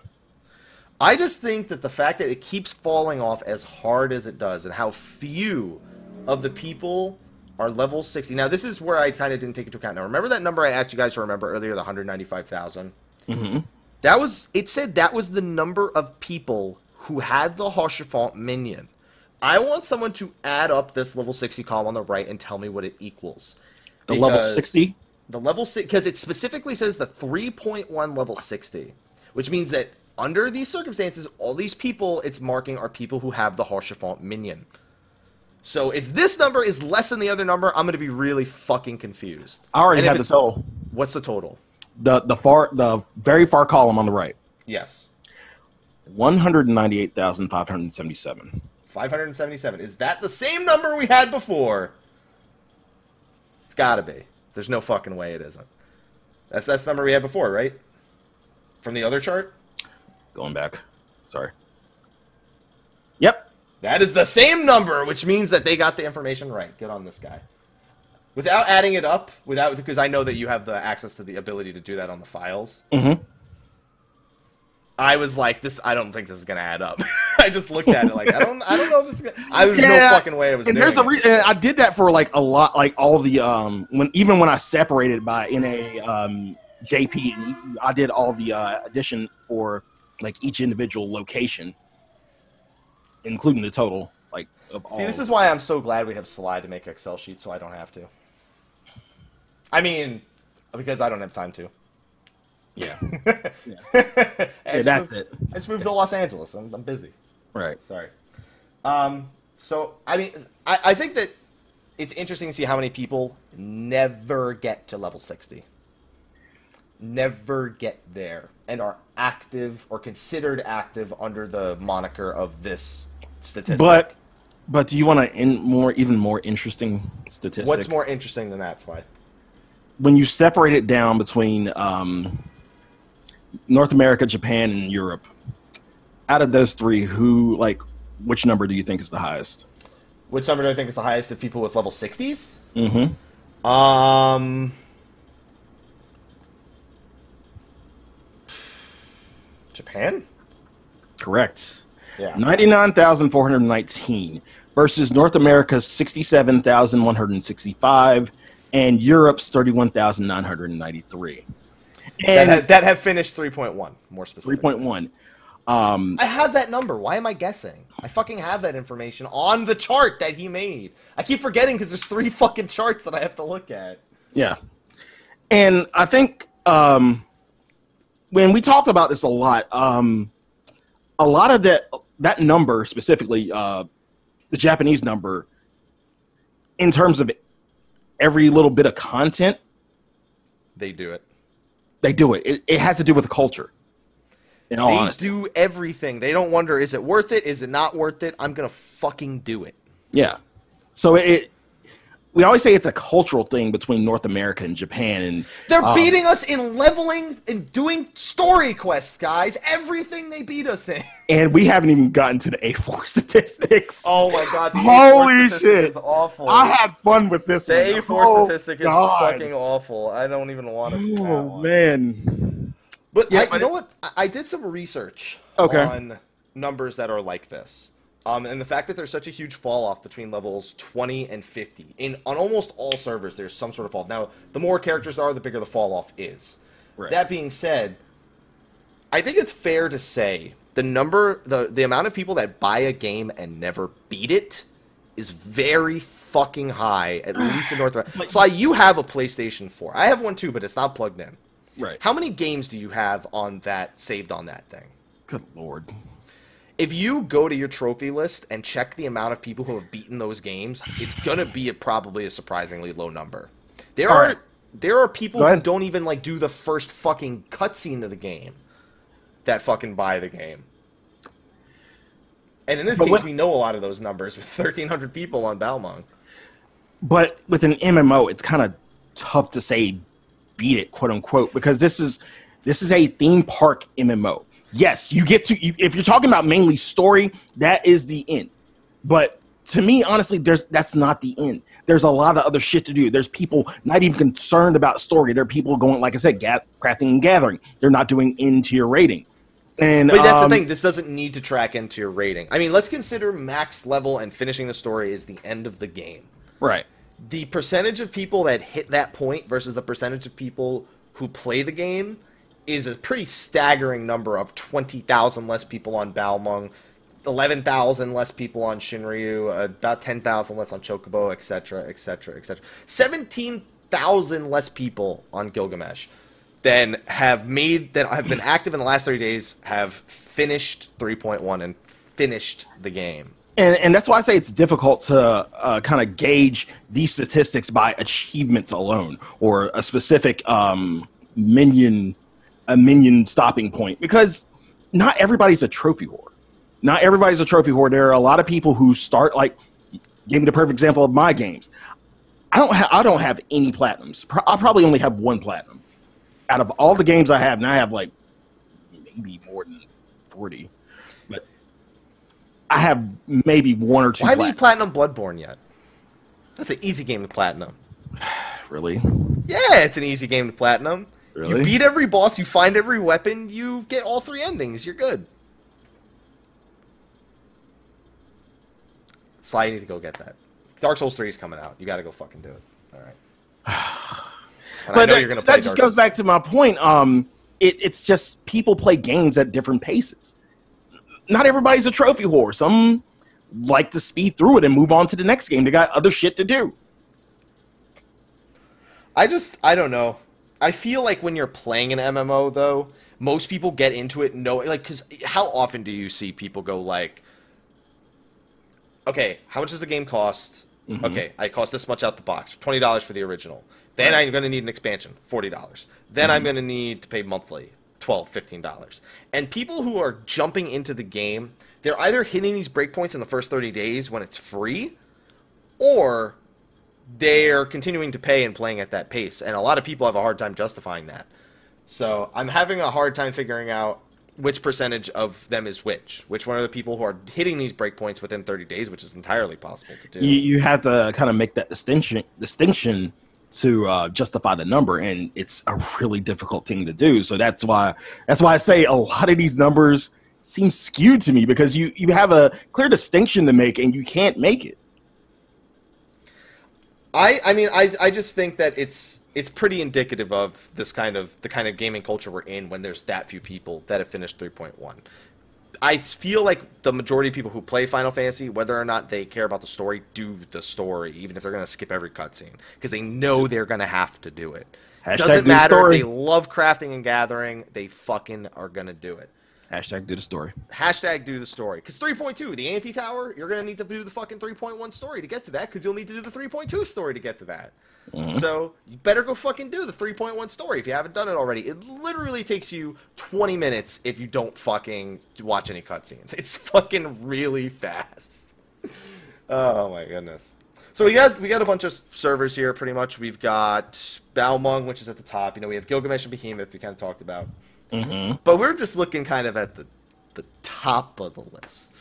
I just think that the fact that it keeps falling off as hard as it does, and how few of the people are level 60. Now, this is where I kind of didn't take into account. Now, remember that number I asked you guys to remember earlier, the 195,000? Mm-hmm. That was, it said that was the number of people who had the Haurchefant minion. I want someone to add up this level 60 column on the right and tell me what it equals. The level 60. The level 6, because it specifically says the 3.1 level 60, which means that under these circumstances, all these people it's marking are people who have the Haurchefant minion. So if this number is less than the other number, I'm going to be really fucking confused. I already have the total. What's the total? The the far the very far column on the right. Yes. 198,577. 577. Is that the same number we had before? It's got to be. There's no fucking way it isn't. That's that's the number we had before, right? From the other chart? Going back. Sorry. Yep. That is the same number, which means that they got the information right. Good on this guy. Without adding it up, without because I know that you have the access to the ability to do that on the files. Mm-hmm. I was like, this. I don't think this is gonna add up. (laughs) (laughs) I just looked at it like, I don't. I don't know if this. Is gonna, I there's no fucking way I was and doing there's a reason I did that for like a lot, like all the um when even when I separated by NA um JP, and I did all the uh, addition for like each individual location, including the total. Like of See, all. this is why I'm so glad we have Sly to make Excel sheets, so I don't have to. I mean, because I don't have time to. yeah, I (laughs) yeah, that's moved- it. I just moved to Los Angeles. I'm, I'm busy. Right. Sorry. Um, so I mean, I, I think that it's interesting to see how many people never get to level sixty. Never get there and are active or considered active under the moniker of this statistic. But but do you want a in more even more interesting statistic? what's more interesting than that slide? when you separate it down between um, North America, Japan, and Europe, out of those three, who like which number do you think is the highest? Which number do I think is the highest of people with level 60s? Mm-hmm. Um. Japan? Correct. Yeah. 99,419 versus North America's 67,165 and Europe's 31,993. And that have, that have finished 3.1, more specifically. 3.1. Um, I have that number. Why am I guessing? I fucking have that information on the chart that he made. I keep forgetting because there's three fucking charts that I have to look at. Yeah. And I think um, when we talked about this a lot, um, a lot of that that number specifically, uh, the Japanese number, in terms of every little bit of content, They do it. they do it. It, it has to do with the culture. In all They honesty, do everything. They don't wonder, is it worth it? Is it not worth it? I'm gonna fucking do it. yeah. So it, we always say it's a cultural thing between North America and Japan, and They're um, beating us in leveling and doing story quests, guys. Everything they beat us in. (laughs) and we haven't even gotten to the A4 statistics. Oh my god, the Holy A4 shit. is awful. I had fun with this. the. A4 Oh, statistic is God. fucking awful. I don't even want to. Oh Oh man. But Yeah, I, but you know what? I, I did some research Okay. on numbers that are like this. Um, and the fact that there's such a huge fall off between levels 20 and 50. In on almost all servers, there's some sort of fall. Now, the more characters there are, the bigger the fall off is. Right. That being said, I think it's fair to say the number, the the amount of people that buy a game and never beat it is very fucking high, at (sighs) least in North America. Sly, you have a PlayStation 4. I have one too, but it's not plugged in. Right. How many games do you have on that saved on that thing? Good lord. If you go to your trophy list and check the amount of people who have beaten those games, it's gonna be a, probably a surprisingly low number. There All are right. there are people who don't even like do the first fucking cutscene of the game that fucking buy the game. And in this But case, what- we know a lot of those numbers with (laughs) 1,300 people on Balmung. but with an MMO, it's kind of tough to say beat it, quote unquote, because this is this is a theme park MMO. Yes, you get to you, if you're talking about mainly story, that is the end. But to me, honestly, there's that's not the end. There's a lot of other shit to do. There's people not even concerned about story. There are people going, like I said, ga- crafting and gathering. They're not doing end tier raiding. And But that's um, the thing. This doesn't need to track into your raiding. I mean, let's consider max level and finishing the story is the end of the game. right? The percentage of people that hit that point versus the percentage of people who play the game is a pretty staggering number of 20,000 less people on Balmung, 11,000 less people on Shinryu, uh, about 10,000 less on Chocobo, etc., etc., etc. 17,000 less people on Gilgamesh than have made that have been active in the last 30 days have finished 3.1 and finished the game. And and that's why I say it's difficult to uh, kind of gauge these statistics by achievements alone or a specific um, minion a minion stopping point because not everybody's a trophy whore. Not everybody's a trophy whore. There are a lot of people who start like give me the perfect example of my games. I don't have I don't have any platinums. Pro- I probably only have one platinum out of all the games I have. And I have like maybe more than forty, I have maybe one or two. Why haven't you platinum. platinum Bloodborne yet? That's an easy game to platinum. (sighs) really? Yeah, it's an easy game to platinum. Really? You beat every boss, you find every weapon, you get all three endings. You're good. Sly, you need to go get that. Dark Souls 3 is coming out. You got to go fucking do it. All right. (sighs) But know that, you're going to play that just Dark goes Souls. back to my point. Um, it, it's just people play games at different paces. Not everybody's a trophy whore. Some like to speed through it and move on to the next game. They got other shit to do. I just I don't know. I feel like when you're playing an MMO though, most people get into it know like cuz how often do you see people go like Okay, how much does the game cost? Mhm. Okay, I cost this much out the box. $20 for the original. Then I'm going to need an expansion, $40. Then I'm going to need to pay monthly, $12, $15. And people who are jumping into the game, they're either hitting these breakpoints in the first 30 days when it's free or they're continuing to pay and playing at that pace. And a lot of people have a hard time justifying that. So I'm having a hard time figuring out which percentage of them is which. Which one are the people who are hitting these breakpoints within 30 days, which is entirely possible to do. You, you have to kind of make that distinction distinction to uh, justify the number, and it's a really difficult thing to do. So that's why that's why I say a lot of these numbers seem skewed to me because you you have a clear distinction to make, and you can't make it. I I mean I I just think that it's it's pretty indicative of this kind of the kind of gaming culture we're in when there's that few people that have finished 3.1. I feel like the majority of people who play Final Fantasy, whether or not they care about the story, do the story, even if they're going to skip every cutscene, because they know they're going to have to do it. Hashtag Doesn't do matter story. if they love crafting and gathering, they fucking are going to do it. Hashtag do the story. Hashtag do the story. Because 3.2, the Antitower, you're going to need to do the fucking 3.1 story to get to that, because you'll need to do the 3.2 story to get to that. Mm-hmm. So you better go fucking do the 3.1 story if you haven't done it already. It literally takes you 20 minutes if you don't fucking watch any cutscenes. It's fucking really fast. Oh my goodness. So we got we got a bunch of servers here. Pretty much, we've got Balmung, which is at the top. You know, we have Gilgamesh and Behemoth. We kind of talked about, Mm-hmm. but we're just looking kind of at the the top of the list.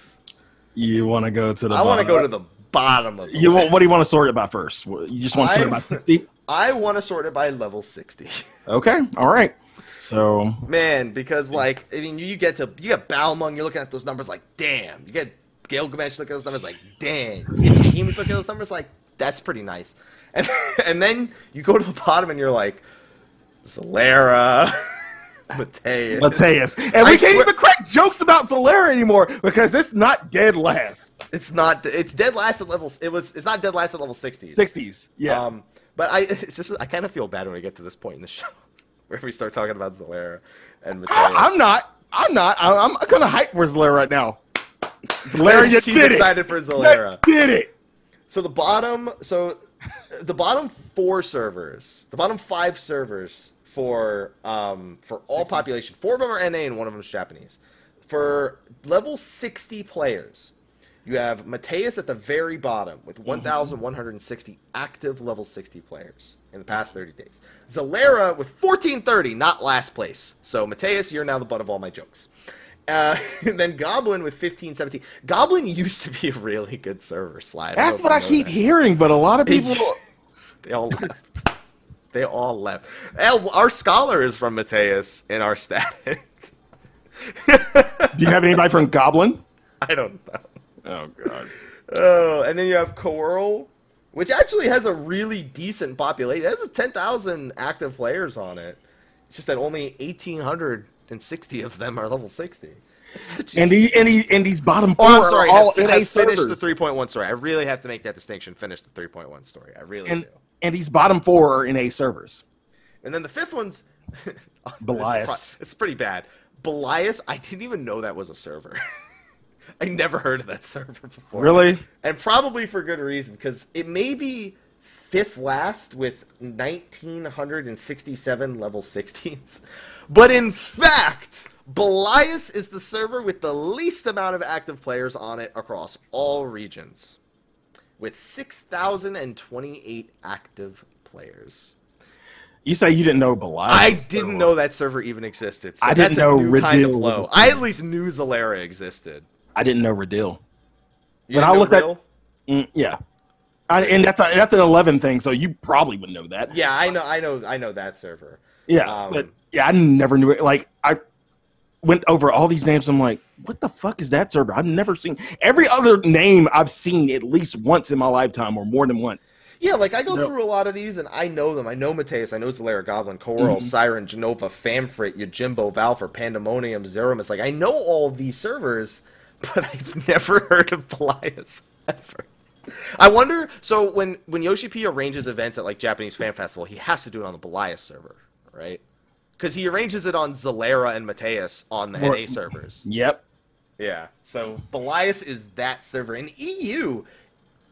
You want to go to the? I want to go to the bottom of the You list. want, what do you want to sort it by first? You just want to sort it by sixty? I want to sort it by level 60. (laughs) Okay, all right. So Man, because like I mean, you get to you get Balmung, you're looking at those numbers like, damn. You get Gilgamesh looking at those numbers like, damn. You get the Behemoth looking at those numbers like, that's pretty nice. And (laughs) and then you go to the bottom and you're like, Zalera, (laughs) Mateus. Mateus, and I we can't swear- even crack jokes about Zalera anymore because it's not dead last. It's not. It's dead last at levels. It was. It's not dead last at level 60s. Sixties, yeah. Um, but I, (laughs) just, I kind of feel bad when we get to this point in the (laughs) show, where we start talking about Zalera and Mateus. I, I'm not. I'm not. I, I'm kind of hyped for Zalera right now. (laughs) Larry, you did it. excited for You did it. So the bottom, so the bottom four servers, the bottom five servers for um for all population, four of them are NA and one of them is Japanese. For level sixty players, You have Mateus at the very bottom with Mm-hmm. 1,160 active level 60 players in the past 30 days. Zalera with 1,430, not last place. So, Mateus, you're now the butt of all my jokes. Uh, (laughs) and then Goblin with 1517. Goblin (laughs) used to be a really good server Sly. That's if what I keep that. hearing, but a lot of people. (laughs) They all left. They all left. Hell, Our scholar is from Mateus in our static. (laughs) Do you have anybody from Goblin? I don't know. Oh god. Oh, and then you have Coeurl, which actually has a really decent population. It has a 10,000 active players on it. It's just that only 1,860 of them are level 60. Such And he and he and these bottom four Oh, I'm sorry. are all have, NA have finished the 3.1 story. I really have to make that distinction. Finish the 3.1 story. I really and do. And these bottom four are in A servers. And then the fifth one's (laughs) Belias. It's, pretty bad. Belias, I didn't even know that was a server. (laughs) I never heard of that server before. Really? And probably for good reason, because it may be fifth last with 1,967 level 60s. (laughs) But in fact, Belias is the server with the least amount of active players on it across all regions, with 6,028 active players. You say you didn't know Belias? I didn't know that server even existed. So I didn't that's know a new kind of low. I at least knew Zalera existed. I didn't know Ridill. You When I looked at- Ridill? Mm, yeah. I, and that's a, that's an eleven thing, so you probably would know that. Yeah, I know, I know, I know that server. Yeah, Um, but yeah, I never knew it. Like I went over all these names. I'm like, what the fuck is that server? I've never seen every other name I've seen at least once in my lifetime, or more than once. Yeah, like I go No. through a lot of these and I know them. I know Mateus, I know Zalera, Goblin, Coeurl, Mhm. Siren, Jenova, Famfrit, Yojimbo, Valefor, Pandemonium, Zeromus. Like I know all of these servers, (laughs) but I've never heard of Belias ever. I wonder. So when when Yoshi P arranges events at like Japanese Fan Festival, he has to do it on the Belias server, right? Because he arranges it on Zalera and Mateus on the Or- NA servers. Yep. Yeah. So Belias is that server. In EU,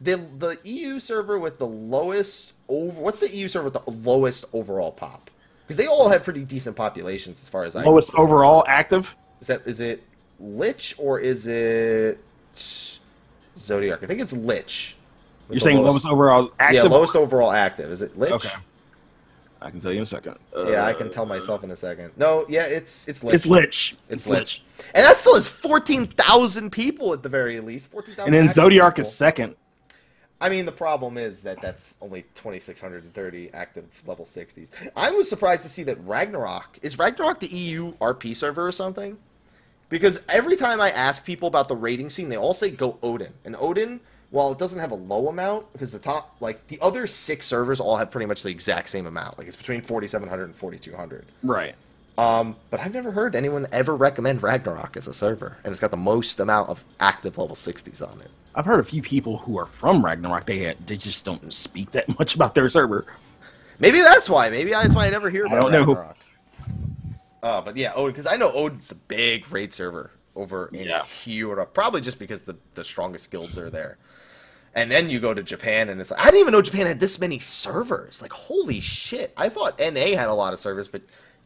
the the EU server with the lowest over what's the EU server with the lowest overall pop? Because they all have pretty decent populations as far as I Lowest overall active. Is that is it Lich or is it Zodiac? I think it's Lich. You're saying lowest, overall active. Yeah, lowest overall active. Is it Lich? Okay. I can tell you in a second. Yeah, I Uh, can tell myself in a second. No, yeah, it's it's Lich. It's Lich. It's Lich. And that still has 14,000 people at the very least. 14,000 And then Zodiac people. is second. I mean, the problem is that that's only 2,630 active level 60s. I was surprised to see that Ragnarok is Ragnarok the EU RP server or something? Because every time I ask people about the raiding scene, they all say go Odin. And Odin, while it doesn't have a low amount, because the top, like the other six servers all have pretty much the exact same amount. Like it's between 4,700 and 4,200. Right. Um, but I've never heard anyone ever recommend Ragnarok as a server, and it's got the most amount of active level 60s on it. I've heard a few people who are from Ragnarok. They they just don't speak that much about their server. Maybe that's why. Maybe that's why I never hear I about don't know. Ragnarok. Uh, but yeah, Odin, because I know Odin's a big raid server over in Yeah. Europe, probably just because the the strongest guilds are there. And then you go to Japan, and it's like, I didn't even know Japan had this many servers. Like, holy shit! I thought NA had a lot of servers, but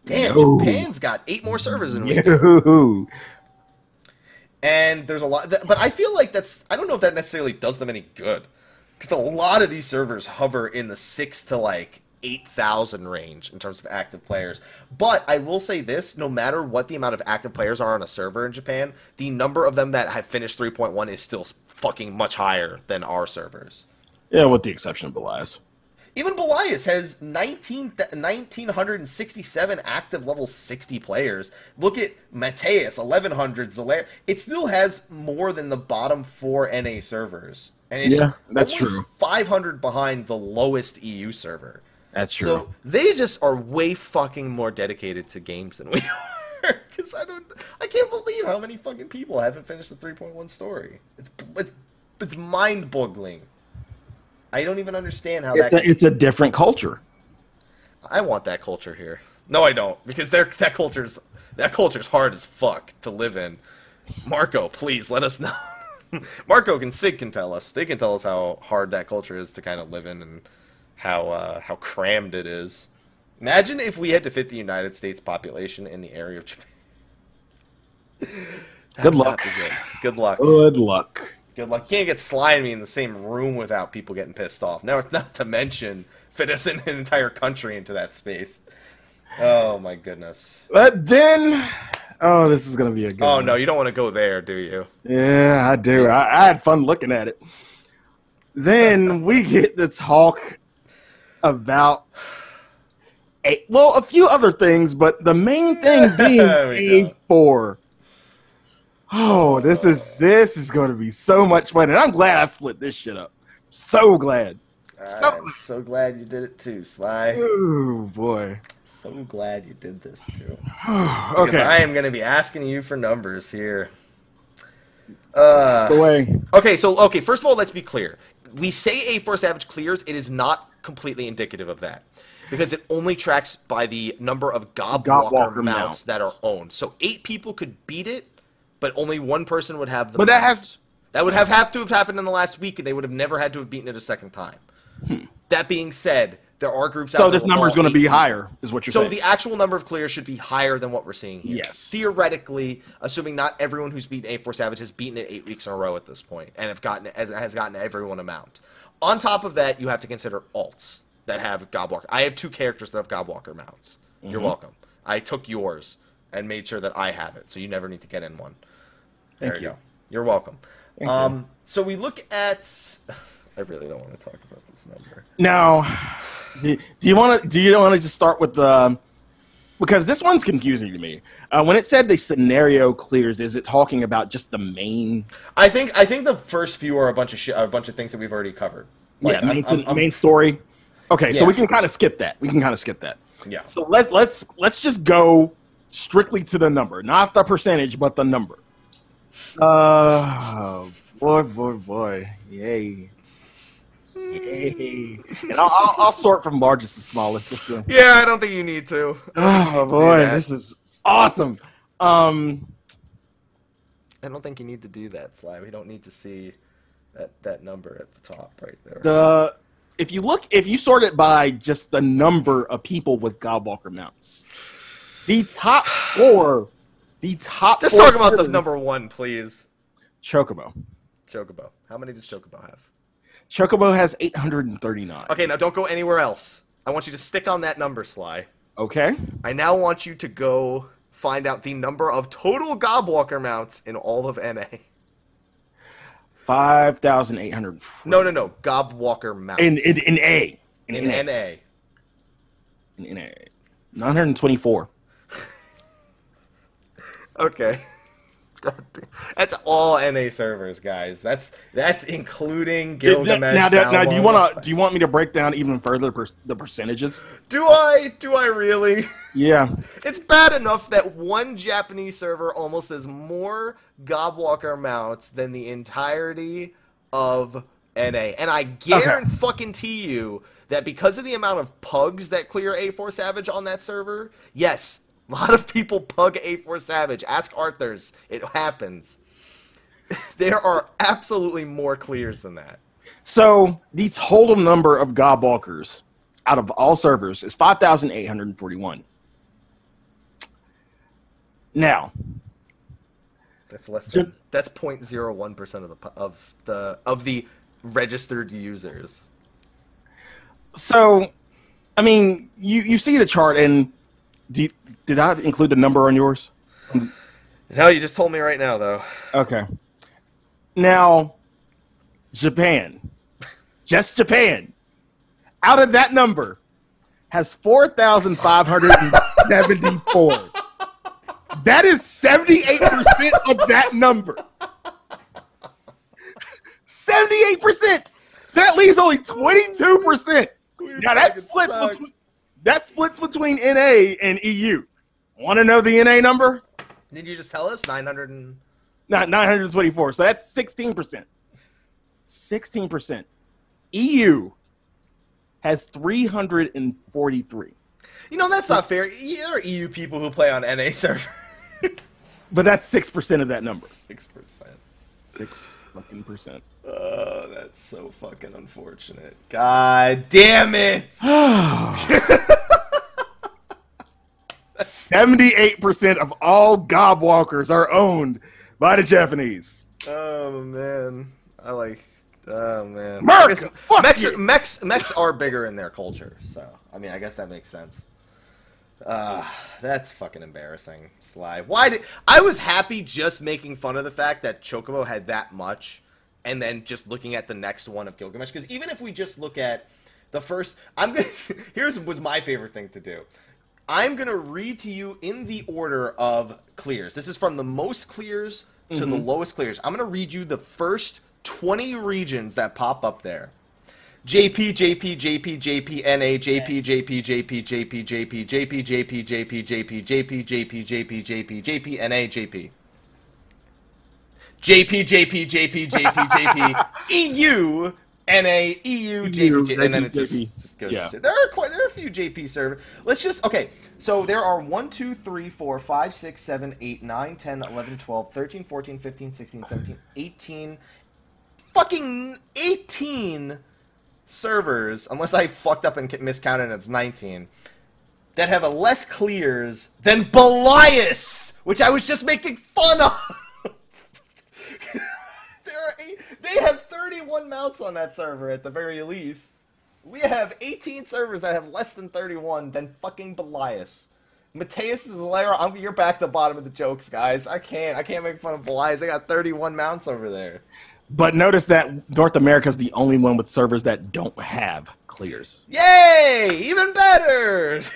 damn, No. Japan's got eight more servers than we do. And there's a lot that, but i feel like that's i don't know if that necessarily does them any good because a lot of these servers hover in the six to like 8000 range in terms of active players but i will say this no matter what the amount of active players are on a server in japan the number of them that have finished 3.1 is still fucking much higher than our servers Yeah, with the exception of Belias. even Belias has 19, th- 1,967 active level 60 players. Look at Mateus, 1,100, Zalera. It still has more than the bottom four NA servers. And it's Yeah, that's only true. 500 behind the lowest EU server. That's true. So they just are way fucking more dedicated to games than we (laughs) are. Because I don't, I can't believe how many fucking people haven't finished the 3.1 story. It's it's it's mind-boggling. I don't even understand how it's that. a, it's a different culture. I want that culture here. No, I don't, because they're, that culture's that culture's hard as fuck to live in. Marco, please let us know. (laughs) Marco and Sig can tell us. They can tell us how hard that culture is to kind of live in and how uh, how crammed it is. Imagine if we had to fit the United States population in the area of Japan. (laughs) Good luck. Good. good luck. Good luck. Good luck. You can't get slimy in the same room without people getting pissed off. Now, not to mention fit us in an entire country into that space. Oh my goodness. But then, oh, this is gonna be a good. Oh one. no, you don't want to go there, do you? Yeah, I do. I, I had fun looking at it. Then we get to talk about a well, a few other things, but the main thing (laughs) being. A four. Oh, this is this is going to be so much fun, and I'm glad I split this shit up. So glad. So- I'm so glad you did it too, Sly. Oh boy. So glad you did this too. (sighs) okay. Because. I am going to be asking you for numbers here. Uh, the way. Okay, so okay, first of all, let's be clear. We say A4 Savage clears, it is not completely indicative of that. Because it only tracks by the number of Gobwalker, Gobwalker mounts mounts. that are owned. So eight people could beat it, but only one person would have the But that has- that would have have to have happened in the last week, and they would have never had to have beaten it a second time. That being said, there are groups out Hmm. So this number is going to be higher, is what you're So saying. So the actual number of clears should be higher than what we're seeing here. Yes. Theoretically, assuming not everyone who's beaten A4 Savage has beaten it eight weeks in a row at this point and have gotten has, has gotten everyone a mount. On top of that, you have to consider alts that have Gobwalker. I have two characters that have Gobwalker mounts. You're Mm-hmm. welcome. I took yours and made sure that I have it, so you never need to get in one. There Thank you. go. You're welcome. Thank you. um, so we look at. (laughs) I really don't want to talk about this number. Now, do do you want to? Do you want to just start with the? Because this one's confusing to me. Uh, when it said the scenario clears, is it talking about just the main? I think I think the first few are a bunch of shit, a bunch of things that we've already covered. Like, yeah, main, I'm- I'm- main story. Okay, so we can kind of skip that. We can kind of skip that. yeah. So let let's let's just go strictly to the number, not the percentage, but the number. Uh, boy, boy, boy, yay, yay! And I'll, I'll, I'll sort from largest to smallest. Just to, Yeah, I don't think you need to. oh boy, this is awesome. Um, I don't think you need to do that, Sly. We don't need to see that that number at the top right there. the if you look, if you sort it by just the number of people with Gobwalker mounts, the top four, the top. Just four talk about the number one, please. Chocobo. Chocobo. How many does Chocobo have? Chocobo has 839. Okay, now don't go anywhere else. I want you to stick on that number, Sly. Okay. I now want you to go find out the number of total Gobwalker mounts in all of NA. 5,800. No, no, no. Gobwalker mounts. In, in, in A. In, in in, NA. A. In, in A. 924. (laughs) Okay. That's all NA servers, guys. That's that's including Gilgamesh. now, now, now, do you want to do you want me to break down even further per, the percentages? Do I? Do I really? (laughs) Yeah. It's bad enough that one Japanese server almost has more Gobwalker mounts than the entirety of NA. And I guarantee you that because of the amount of pugs that clear A4 Savage on that server, yes, a (laughs) lot of people pug A4 Savage. Ask Arthur's. It happens. (laughs) there are absolutely more clears than that. So the total number of Gobwalkers out of all servers is 5,841. Now, That's less than that's 0.01% of the of the of the registered users. so I mean, you you see the chart, and do, did I include the number on yours? No, you just told me right now, though. Okay. Now, Japan, just Japan, out of that number, has 4,574. that is 78% of that number. 78%. So that leaves only 22%. Now that fucking splits between that splits between NA and EU. Want to know the NA number? Did you just tell us 900 and Not 924. So that's 16%. 16%. EU E has 343. You know that's not fair. There are EU people who play on NA servers. But that's 6% of that number. Six percent. 6 fucking percent. Oh, that's so fucking unfortunate. God damn it! (sighs) 78% of all gobwalkers are owned by the Japanese. Oh man. I like. Oh man, America, I guess fuck mechs, you. are, mechs, mechs are bigger in their culture, so I mean, I guess that makes sense. Uh, that's fucking embarrassing, Sly. Why did I was happy just making fun of the fact that Chocobo had that much, and then just looking at the next one of Gilgamesh. Because even if we just look at the first, I'm gonna. (laughs) Here's was my favorite thing to do. I'm gonna read to you in the order of clears. This is from the most clears to the lowest clears. I'm gonna read you the first 20 regions that pop up there. JP, JP, JP, JP, NA, JP, JP, JP, JP, JP, JP, JP, JP, JP, JP, JP, JP, JP, JP, NA, JP. JP, JP, JP, JP, JP, EU, NA, EU, JP, and then it just, just goes. Yeah. There are quite there are a few JP servers. Let's just okay. So there are 1, 2, 3, 4, 5, 6, 7, 8, 9, 10, 11, 12, 13, 14, 15, 16, 17, 18, fucking 18 servers, unless I fucked up and miscounted and it's 19, that have a less clears than Belias, which I was just making fun of. (laughs) eight, they have 31 mounts on that server at the very least. We have 18 servers that have less than 31 than fucking Belias. Mateus Zalera. I'm you're back to the bottom of the jokes, guys. I can't. I can't make fun of Belias. They got 31 mounts over there. But notice that North America is the only one with servers that don't have clears. Yay! Even better. (laughs)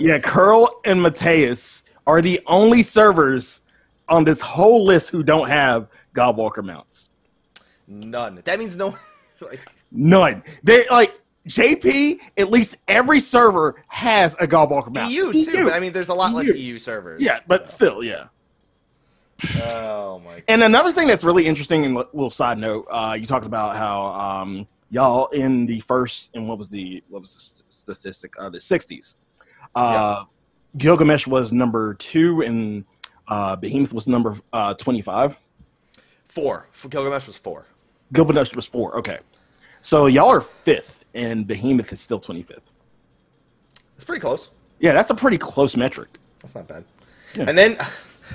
Yeah, Coeurl and Mateus are the only servers on this whole list who don't have Gobwalker mounts. None. That means no. (laughs) Like, None. They like JP. At least every server has a Gobwalker mount. EU too. But I mean, there's a lot less EU. EU servers. yeah, but still, yeah. Oh my. And another thing that's really interesting, and a little side note, uh, you talked about how um, y'all in the first and what was the what was the st- statistic? Uh, the '60s. Uh, Gilgamesh was number two, and uh, Behemoth was number uh, 25. Four. Gilgamesh was four. Gilgamesh was four. Okay, so y'all are fifth, and Behemoth is still 25th. It's pretty close. Yeah, that's a pretty close metric. That's not bad. Yeah. And then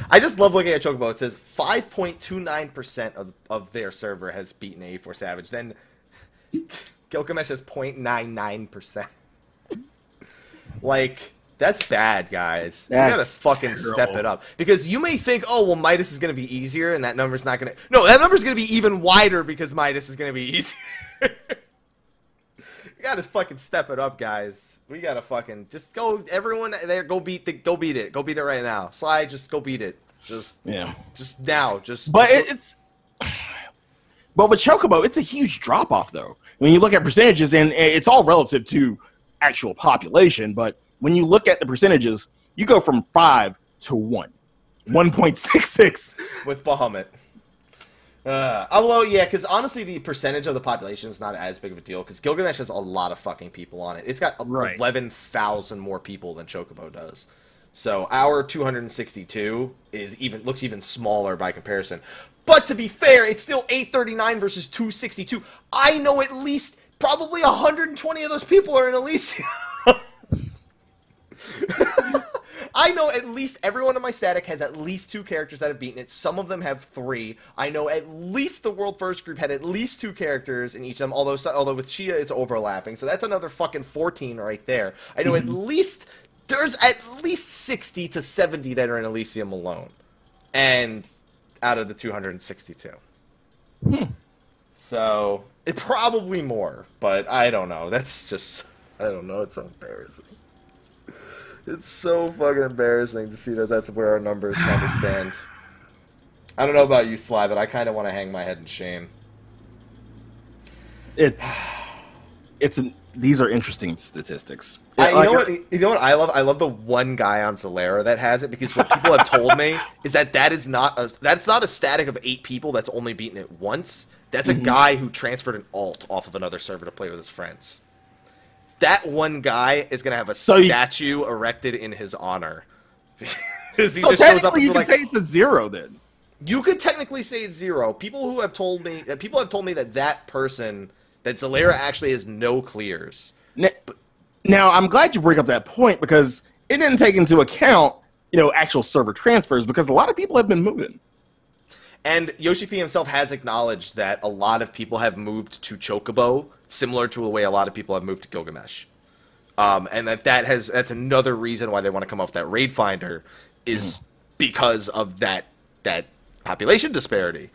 I just love looking at Chocobo. It says 5.29% of, of their server has beaten A4 Savage. Then Gilgamesh has 0.99%. like, that's bad, guys. you gotta That's fucking step it up. Because you may think, oh, well, Midas is gonna be easier, and that number's not gonna. No, that number's gonna be even wider because Midas is gonna be (laughs) easier. You gotta fucking step it up, guys. We gotta fucking just go. Everyone there, go beat the, go beat it. Go beat it right now. Sly, just go beat it. Just, Yeah, just now. Just. but just it, it's. But with Chocobo, it's a huge drop off though. When you look at percentages, and it's all relative to actual population, but when you look at the percentages, you go from five to one, one point six six. with Bahamut. Uh, although, yeah, because honestly, the percentage of the population is not as big of a deal. Because Gilgamesh has a lot of fucking people on it. It's got Right. eleven thousand more people than Chocobo does. So our 262 is even looks even smaller by comparison. But to be fair, it's still 839 versus 262. I know at least probably 120 of those people are in Elysium. (laughs) I know at least everyone in my static has at least two characters that have beaten it. Some of them have three. I know at least the world first group had at least two characters in each of them. Although, although with Chia it's overlapping, so that's another fucking fourteen right there. I know at mm-hmm. least there's at least sixty to seventy that are in Elysium alone, and out of the two hundred and sixty-two. Hmm. So it probably more, but I don't know. That's just I don't know. It's so embarrassing. It's so fucking embarrassing to see that that's where our numbers kind of (sighs) stand. I don't know about you, Sly, but I kind of want to hang my head in shame. It's it's an, these are interesting statistics. I, you Like, know what? You know what I love? I love the one guy on Zalera that has it because what people have told me (laughs) is that that is not a that's not a static of eight people that's only beaten it once. That's a mm-hmm. guy who transferred an alt off of another server to play with his friends. That one guy is gonna have a So you- statue erected in his honor. (laughs) Because he So just shows up you can like, say it's a zero then. you could technically say it's zero. People who have told me, uh, people have told me that that person, that Zalera actually has no clears. N- Now, I'm glad you bring up that point because it didn't take into account, you know, actual server transfers because a lot of people have been moving. And Yoshi P himself has acknowledged that a lot of people have moved to Chocobo, similar to the way a lot of people have moved to Gilgamesh. Um, and that that has that's another reason why they want to come off that raid finder is because of that that population disparity.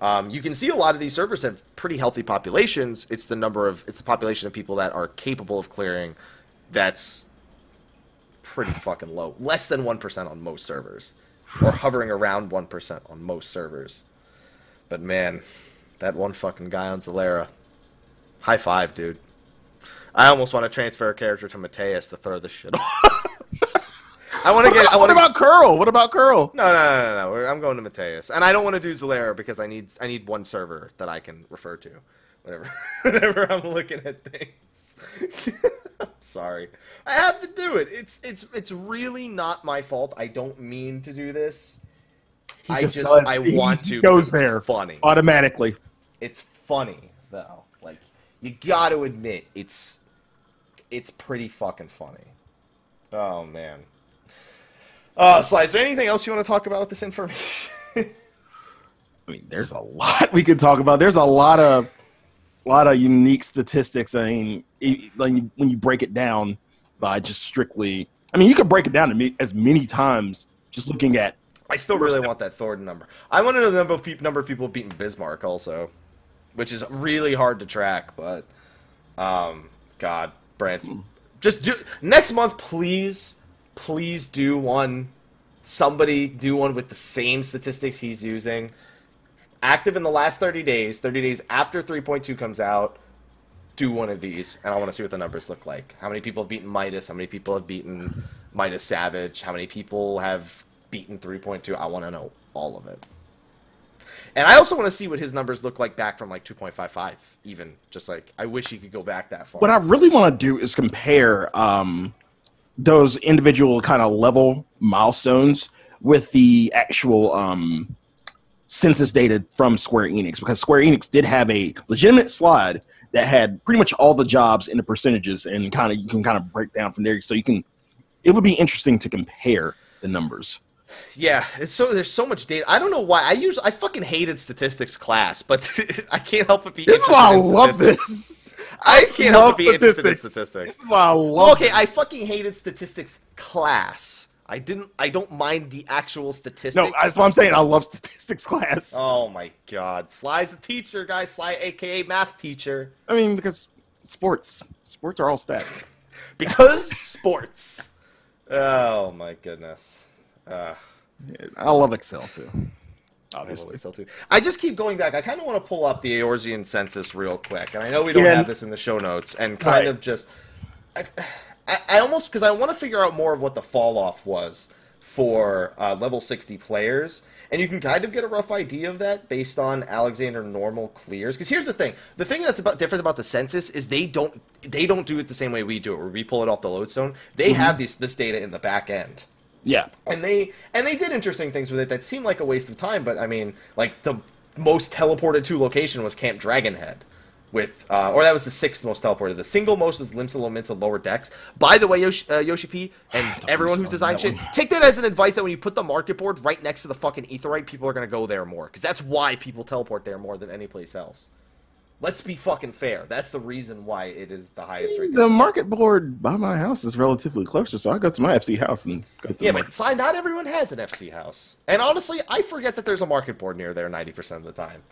Um, you can see a lot of these servers have pretty healthy populations. It's the number of it's the population of people that are capable of clearing that's pretty fucking low. Less than one percent on most servers, or hovering around one percent on most servers. But man, that one fucking guy on Zalera, high five, dude. I almost want to transfer a character to Mateus to throw this shit (laughs) off. I want to get. about, I what about Coeurl? What about Coeurl? no, no, no, no, no. I'm going to Mateus, and I don't want to do Zalera because I need I need one server that I can refer to, whenever (laughs) whenever I'm looking at things. (laughs) I'm (laughs) sorry, I have to do it. It's it's it's really not my fault. I don't mean to do this. He I just just. I want to. goes it's there. Funny. Automatically. It's funny though. Like you got to admit, it's it's pretty fucking funny. Oh man. Uh, Sly, is there anything else you want to talk about with this information? (laughs) I mean, there's a lot we could talk about. There's a lot of, lot of unique statistics. I mean, it, like when you break it down by just strictly, I mean, you could break it down to me as many times just looking at. I still really want that Thordan number. I want to know the number of, peop number of people beating Bismarck also, which is really hard to track. But, um, God, Brent, just do next month, please, please do one. Somebody do one with the same statistics he's using. Active in the last 30 days, 30 days after 3.2 comes out, do one of these, and I want to see what the numbers look like. How many people have beaten Midas? How many people have beaten Midas Savage? How many people have beaten 3.2? I want to know all of it. And I also want to see what his numbers look like back from like 2.55, even. Just like, I wish he could go back that far. What I really want to do is compare um, those individual kind of level milestones with the actual um, census data from Square Enix because Square Enix did have a legitimate slide that had pretty much all the jobs and the percentages and kind of you can kind of break down from there so you can it would be interesting to compare the numbers. Yeah, it's so there's so much data. I don't know why. I use I fucking hated statistics class, but (laughs) I can't help but be. This is why I love statistics. this. I can't help but be interested in statistics. statistics. This is why I love okay. I fucking hated statistics class. I didn't. I don't mind the actual statistics. No, that's what I'm saying. I love statistics (laughs) class. Oh my god, Sly's the teacher, guys. Sly, aka math teacher, I mean, because sports, sports are all stats. (laughs) because sports. Oh my goodness. Uh, I love Excel too. I Obviously, Excel too. I just keep going back. I kind of want to pull up the Eorzean census real quick, and I know we don't Yeah. have this in the show notes, and kind Right. of just, I, I, I almost because I want to figure out more of what the fall off was for uh, level sixty players, and you can kind of get a rough idea of that based on Alexander normal clears. Because here's the thing: the thing that's about different about the census is they don't they don't do it the same way we do it, where we pull it off the lodestone. They have this this data in the back end yeah. and they and they did interesting things with it that seemed like a waste of time but i mean like the most teleported to location was camp dragonhead with uh, or that was the sixth most teleported the single most is limsa lominsa lower decks by the way yoshi, uh, yoshi p and (sighs) everyone who's saw designed shit one. take that as an advice that when you put the market board right next to the fucking aetheryte people are going to go there more because that's why people teleport there more than any place else let's be fucking fair that's the reason why it is the highest rated The market board by my house is relatively closer, so I go to my FC house and go to Yeah, the but Sly, not everyone has an FC house. And honestly, I forget that there's a market board near there 90% of the time.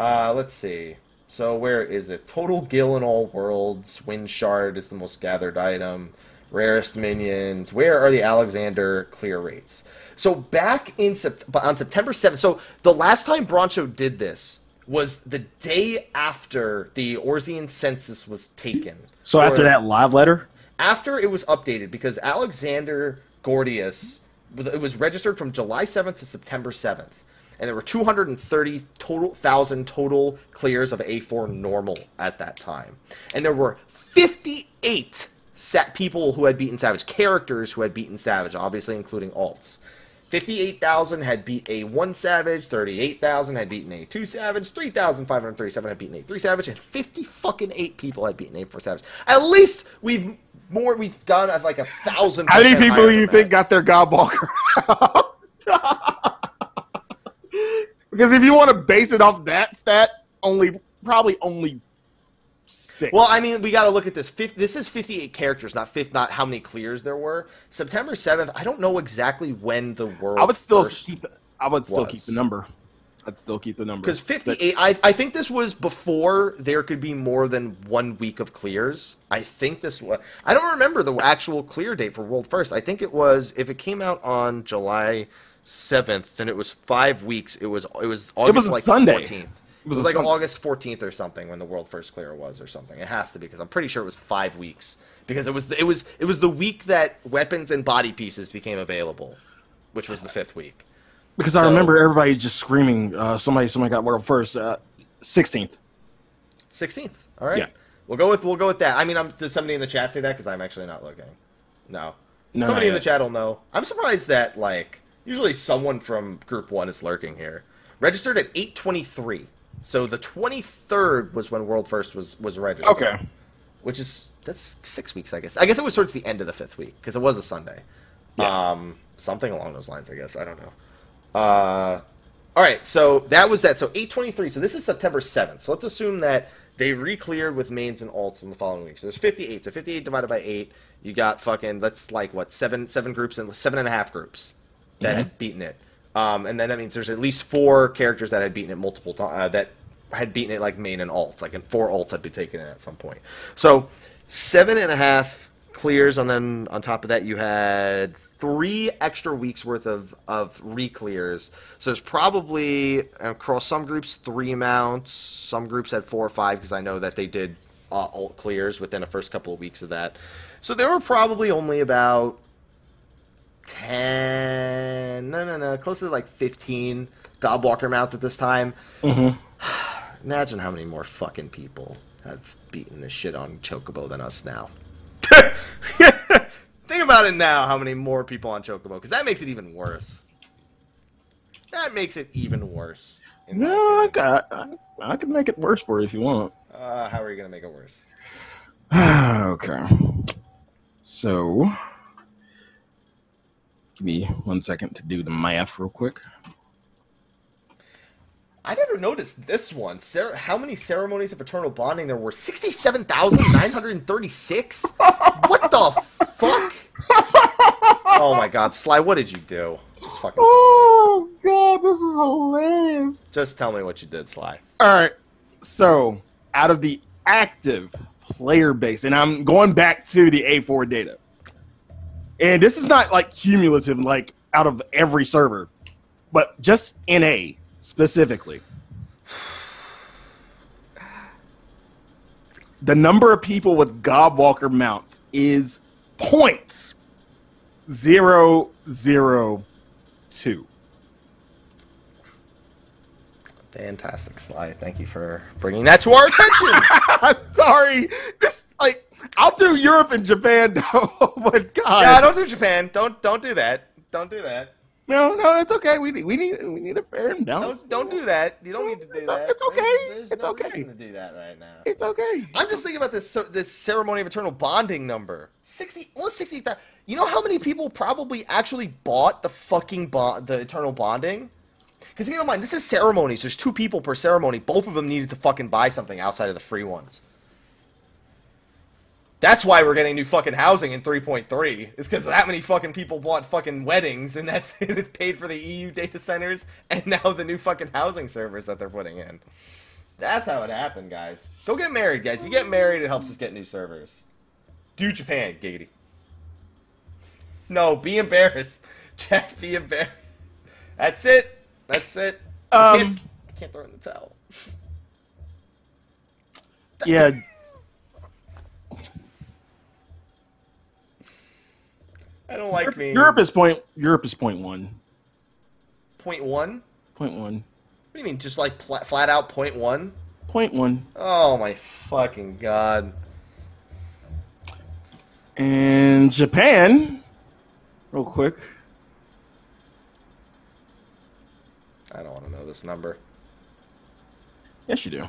Uh, let's see. So where is it? Total Gil in all worlds. Wind Shard is the most gathered item. Rarest minions. Where are the Alexander clear rates? So back in Sept- on September 7th. So the last time Broncho did this was the day after the Eorzean census was taken. So after that live letter, after it was updated because Alexander Gordius it was registered from July 7th to September 7th and there were 230 total thousand total clears of A4 normal at that time and there were 58 set people who had beaten Savage characters who had beaten Savage obviously including alts 58,000 had beat A1 Savage, 38,000 had beaten A2 Savage, 3,537 had beaten A3 Savage, and 50 fucking 8 people had beaten A4 Savage. At least we've more we've gone at like a thousand. how many people do you think that. got their Gobwalker? (laughs) Because if you want to base it off that stat, only probably only six. Well, I mean, we got to look at this. This is 58 characters, not fifth, not how many clears there were. September 7th. I don't know exactly when the world. I would still keep. The, I would still was. keep the number. I'd still keep the number Because 58, I, I think this was before there could be more than one week of clears. I think this was. I don't remember the actual clear date for World First. I think it was, if it came out on July 7th, then it was five weeks. It was it was August was a like Sunday. 14th. It It was, was a like Sunday. August 14th or something when the World First Clear was or something. It has to be because I'm pretty sure it was five weeks because it was the, it was it was the week that weapons and body pieces became available, which was the fifth week. because I remember everybody just screaming. Uh, somebody, somebody got world first. uh, Sixteenth. Sixteenth. All right. Yeah. We'll go with we'll go with that. I mean, I'm, does somebody in the chat say that? Because I'm actually not looking. No. No, somebody in the chat will know. I'm surprised that like usually someone from Group One is lurking here. Registered at 8:23. So the 23rd was when World First was was registered. Okay. Which is that's six weeks, I guess. I guess it was towards the end of the fifth week because it was a Sunday. Yeah. Um, something along those lines, I guess. I don't know. Uh, all right, so that was that. So 823. So this is September 7th. So let's assume that they re-cleared with mains and alts in the following week. So there's 58. So 58 divided by 8, you got fucking, that's like, what, seven seven groups and seven and a half groups that had beaten it. Um, and then that means there's at least four characters that had beaten it multiple times, uh, that had beaten it like main and alt. Like and four alts had been taken in at some point. So seven and a half clears, and then on top of that, you had three extra weeks worth of of re-clears. So there's probably across some groups three mounts. Some groups had four or five because I know that they did uh, alt clears within the first couple of weeks of that. So there were probably only about 10 no no no close to like 15 gobwalker mounts at this time Mm-hmm. (sighs) imagine how many more fucking people have beaten this shit on chocobo than us now (laughs) think about it now how many more people on chocobo because that makes it even worse that makes it even worse No, I got. I, I can make it worse for you if you want. uh, how are you gonna make it worse (sighs) okay. So, give me one second to do the math real quick. I never noticed this one. Cer- how many ceremonies of eternal bonding there were? Sixty-seven thousand nine hundred thirty-six. what the fuck? oh my god, Sly, what did you do? Just fucking. Oh god, this is hilarious. Just tell me what you did, Sly. All right. So, out of the active player base, and I'm going back to the A4 data. And this is not like cumulative, like out of every server, but just NA specifically. The number of people with Gobwalker mounts is point zero zero two. Fantastic, slide. Thank you for bringing that to our attention. (laughs) I'm sorry, this like I'll do Europe and Japan. (laughs) Oh my god! yeah, don't do Japan. Don't don't do that. Don't do that. no, no, it's okay. We need, we need, we need a fair and balanced. Don't don't do that. You don't need to do It's- that. it's okay. There's, there's It's no okay. reason to do that right now. It's okay. I'm just thinking about this this ceremony of eternal bonding number. Sixty, almost sixty thousand. You know how many people probably actually bought the fucking bond, the eternal bonding? Because keep in mind, this is ceremonies. There's two people per ceremony. Both of them needed to fucking buy something outside of the free ones. That's why we're getting new fucking housing in 3.3. Is because that many fucking people bought fucking weddings, and that's (laughs) and it's paid for the EU data centers, and now the new fucking housing servers that they're putting in. That's how it happened, guys. Go get married, guys. If you get married, it helps us get new servers. Do Japan, Giggity. No, be embarrassed. (laughs) Jack, be embarrassed. That's it. That's it. You Um, can't, you can't throw in the towel. Yeah, I don't like me. Europe is point. Europe is point one. point one. Point one. What do you mean? Just like pl- flat out point one? Point one. Oh my fucking god! And Japan, real quick. I don't want to know this number. Yes, you do.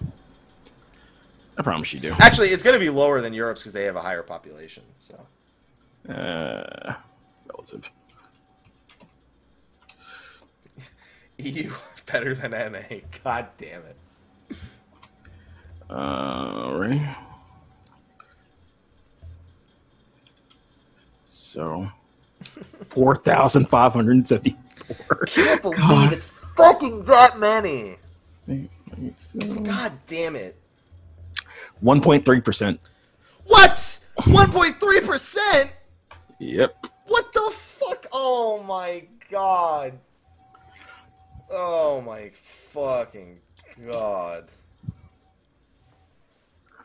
I promise you do. Actually, it's going to be lower than Europe's because they have a higher population. So Uh, relative. (laughs) EU better than NA. God damn it. Uh, right. So, (laughs) four thousand five hundred seventy-four. Can't believe God. it's fucking that many. God damn it. One point three percent. What? 1.3%? Yep. What the fuck? Oh my god. Oh my fucking god.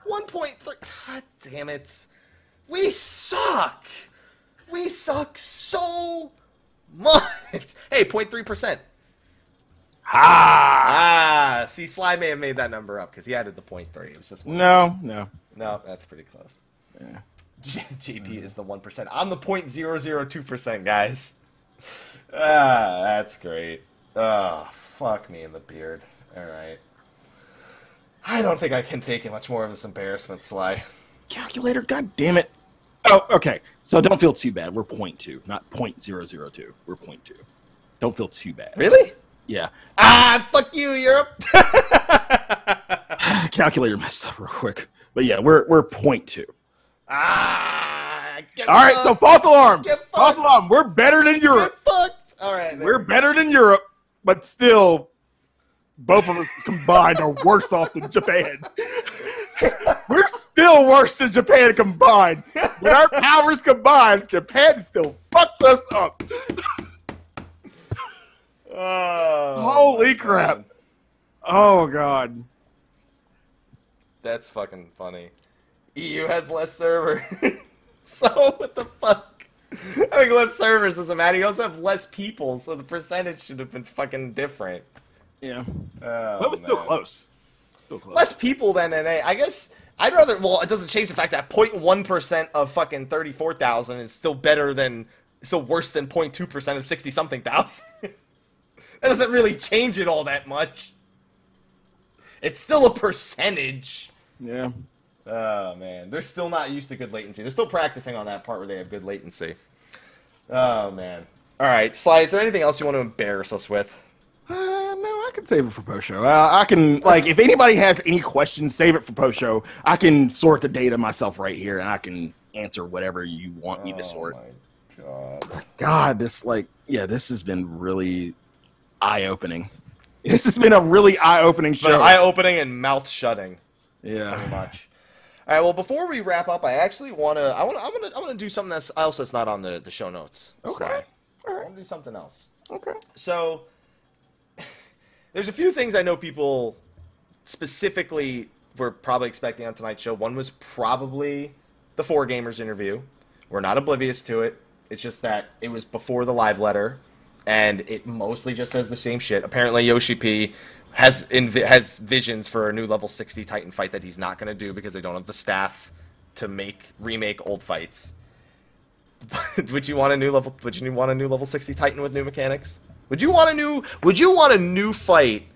1.3. God damn it. We suck. We suck so much. (laughs) Hey, 0.3%. Ha! Ah, see, Sly may have made that number up because he added the 0.3. It was just one. No, no. No, that's pretty close. Yeah. JP is the 1%. I'm the 0.002%, guys. Ah, that's great. Oh, fuck me in the beard. Alright. I don't think I can take it much more of this embarrassment, Sly. Calculator, god damn it. Oh, okay. So don't feel too bad. We're point 0.2, not 0.002. We're point 0.2. Don't feel too bad. Really? Yeah. Ah, fuck you, Europe! (laughs) (sighs) Calculator messed up real quick. But yeah, we're we're point two. Ah, get All right, so false alarm. False alarm. We're better than Get Europe. fucked! Alright, We're better than Europe, but still, both of us combined are worse off than Japan. (laughs) We're still worse than Japan combined. When our powers combined, Japan still fucks us up. Oh, Holy crap. God. Oh god. That's fucking funny. EU has less server. (laughs) so what the fuck? I think less servers doesn't matter. You also have less people, so the percentage should have been fucking different. Yeah. Oh, That was still close. Still close. Less people than NA. I guess I'd rather. Well, it doesn't change the fact that 0.1 percent of fucking thirty-four thousand is still better than, still worse than 0.2 percent of sixty something thousand. (laughs) that doesn't really change it all that much. It's still a percentage. Yeah. Oh man, they're still not used to good latency. They're still practicing on that part where they have good latency. Oh man. All right, Sly. Is there anything else you want to embarrass us with? Uh, no, I can save it for post show. Uh, I can like if anybody has any questions, save it for post show. I can sort the data myself right here, and I can answer whatever you want me to sort. Oh my god. God, this like yeah, this has been really eye opening. This has been a really eye opening show. eye-opening and mouth-shutting, Yeah. pretty much. All right. Well, before we wrap up, I actually want to. I wanna. I'm gonna. I'm gonna do something that's else that's not on the the show notes. Okay. Sly. I All right. want to do something else. Okay. So (laughs) there's a few things I know people specifically were probably expecting on tonight's show. One was probably the four gamers interview. We're not oblivious to it. It's just that it was before the live letter, and it mostly just says the same shit. Apparently, Yoshi P has invi- has visions for a new level 60 Titan fight that he's not going to do because they don't have the staff to make remake old fights. (laughs) would you want a new level? Would you want a new level 60 Titan with new mechanics? Would you want a new? Would you want a new fight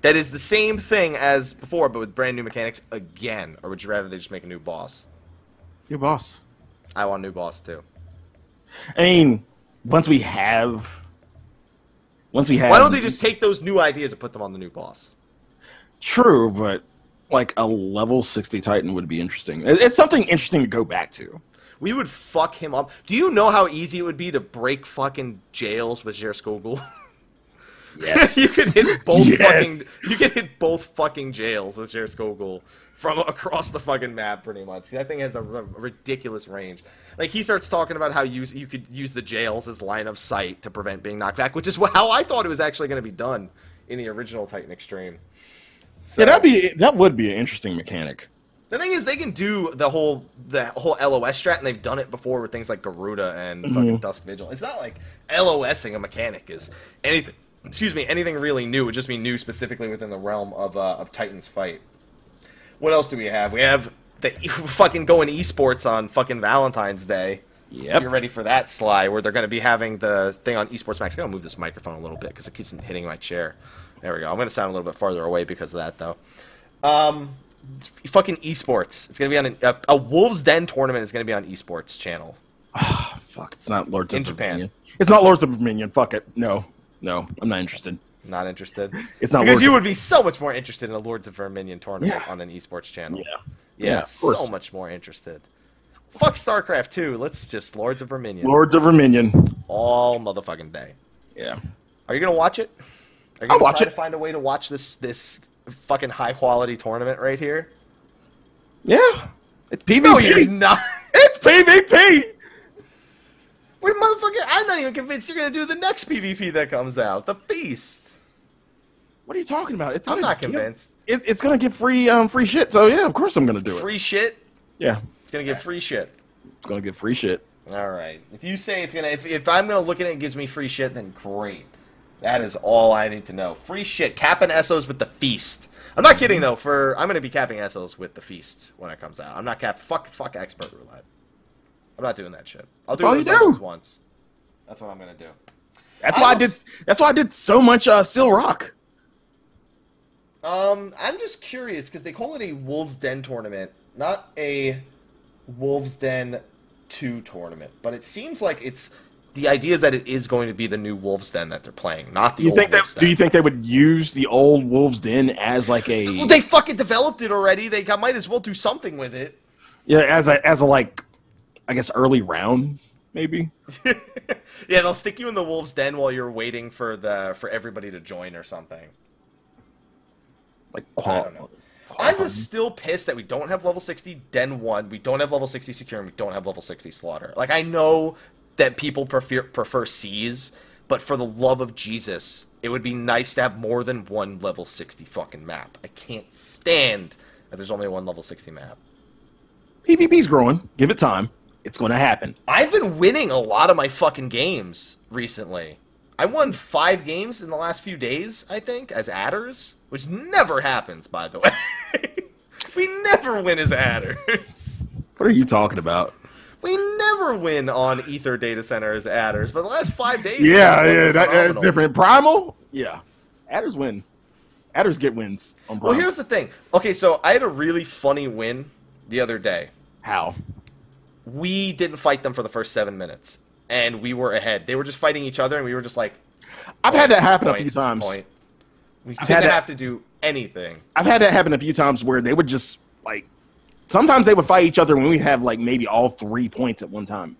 that is the same thing as before but with brand new mechanics again, or would you rather they just make a new boss? Your boss. I want a new boss too. I mean, once we have, once we have. Why don't they just take those new ideas and put them on the new boss? True, but like a level sixty Titan would be interesting. It's something interesting to go back to. We would fuck him up. Do you know how easy it would be to break fucking jails with Jer Skogul? (laughs) Yes. (laughs) you can hit both Yes. fucking you could hit both fucking jails with Geirskogul from across the fucking map pretty much. That thing has a, r- ridiculous range. Like he starts talking about how use you could use the jails as line of sight to prevent being knocked back, which is how I thought it was actually going to be done in the original Titan Extreme. So, Yeah, that'd be that would be an interesting mechanic. the thing is, they can do the whole the whole LOS strat, and they've done it before with things like Garuda and mm-hmm. fucking Dusk Vigil. It's not like LOSing a mechanic is anything. Excuse me, anything really new. Would just be new specifically within the realm of uh, of Titan's fight. What else do we have? We have the (laughs) fucking going esports on fucking Valentine's Day. Yep. You're ready for that, Sly, where they're going to be having the thing on Esports Max. I'm going to move this microphone a little bit because it keeps hitting my chair. There we go. I'm going to sound a little bit farther away because of that, though. Um, fucking esports. It's going to be on an, a, a Wolves Den tournament. is going to be on esports channel. Oh, fuck, it's not Lords In of Japan. Dominion. It's not Lords of Dominion. Fuck it. No, no, I'm not interested. Not interested. It's not because Lords you of- would be so much more interested in a Lords of Verminion tournament Yeah. on an esports channel. Yeah. Yeah, Yeah, so much more interested. Fuck StarCraft 2. Let's just Lords of Verminion Lords of Verminion. all motherfucking day. Yeah. Are you gonna watch it? Are you I'll gonna watch try it. to find a way to watch this this fucking high quality tournament right here? Yeah. It's PvP. No, you're not. It's PvP. Wait, motherfucker! I'm not even convinced you're gonna do the next PvP that comes out, the Feast. What are you talking about? It's I'm not give- convinced. It, it's gonna give free um free shit. So yeah, of course I'm gonna do it. Free shit. Yeah. It's gonna give free shit. It's gonna give free shit. All right. If you say it's gonna, if, if I'm gonna look at it and it gives me free shit, then great. That is all I need to know. Free shit. Capping Essos with the feast. I'm not kidding though. For I'm gonna be capping Essos with the feast when it comes out. I'm not cap. Fuck. Fuck expert roulette. I'm not doing that shit. I'll do all those you do. dungeons once. That's what I'm gonna do. That's why I did. That's why I did so much uh, Seal Rock. Um, I'm just curious because they call it a Wolves Den tournament, not a Wolves Den two tournament. But it seems like it's the idea is that it is going to be the new Wolves Den that they're playing, not the Do you old think that? Wolves Do you think they would use the old Wolves Den as like a Well, they fucking developed it already. They got, might as well do something with it. yeah as a as a like I guess early round maybe? (laughs) yeah, they'll stick you in the Wolves Den while you're waiting for the for everybody to join or something. Like I qual- don't know. I'm still pissed that we don't have level 60 Den 1, we don't have level 60 Secure, and we don't have level 60 Slaughter. Like, I know that people prefer, prefer Cs, but for the love of Jesus, it would be nice to have more than one level 60 fucking map. I can't stand that there's only one level 60 map. PvP's growing. Give it time. It's going to happen. I've been winning a lot of my fucking games recently. I won five games in the last few days, I think, as adders, which never happens, by the way. (laughs) we never win as adders. What are you talking about? We never win on Aether Data Center as adders, but the last five days. Yeah, yeah, that, that's different. Primal, yeah. Adders win. Adders get wins on Well, here's the thing. Okay, so I had a really funny win the other day. how. We didn't fight them for the first seven minutes, and we were ahead. They were just fighting each other, and we were just like, I've had that happen point, a few times. point. We I've didn't that- have to do anything. I've had that happen a few times where they would just like. Sometimes they would fight each other when we have like maybe all three points at one time.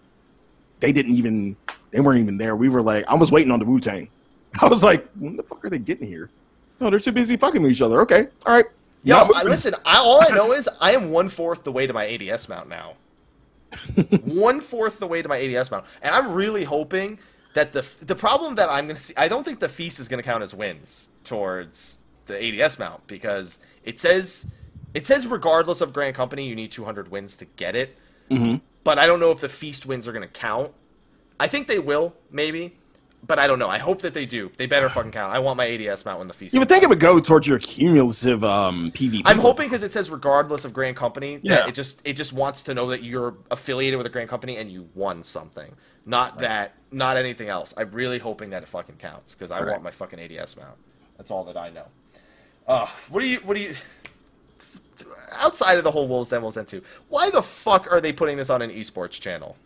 They didn't even. They weren't even there. We were like, I was waiting on the Wu Tang. (laughs) I was like, when the fuck are they getting here? No, they're too busy fucking with each other. Okay, all right. Yo, Not listen. I, all I know is I am one fourth the way to my ADS mount now. (laughs) one fourth the way to my ADS mount, and I'm really hoping that the the problem that I'm going to see. I don't think the feast is going to count as wins towards the ADS mount because it says it says regardless of Grand Company, you need 200 wins to get it. Mhm. But I don't know if the feast wins are going to count. I think they will, maybe. But I don't know. I hope that they do. They better (sighs) fucking count. I want my ADS mount when the feast. You would think it would go towards your cumulative um, PvP. I'm hoping because it says regardless of Grand Company that Yeah. it just it just wants to know that you're affiliated with a Grand Company and you won something, not that not anything else. I'm really hoping that it fucking counts because I Right. want my fucking ADS mount. That's all that I know. Uh, what do you what do you (laughs) outside of the whole Wolves Den Wolves Den two? Why the fuck are they putting this on an esports channel?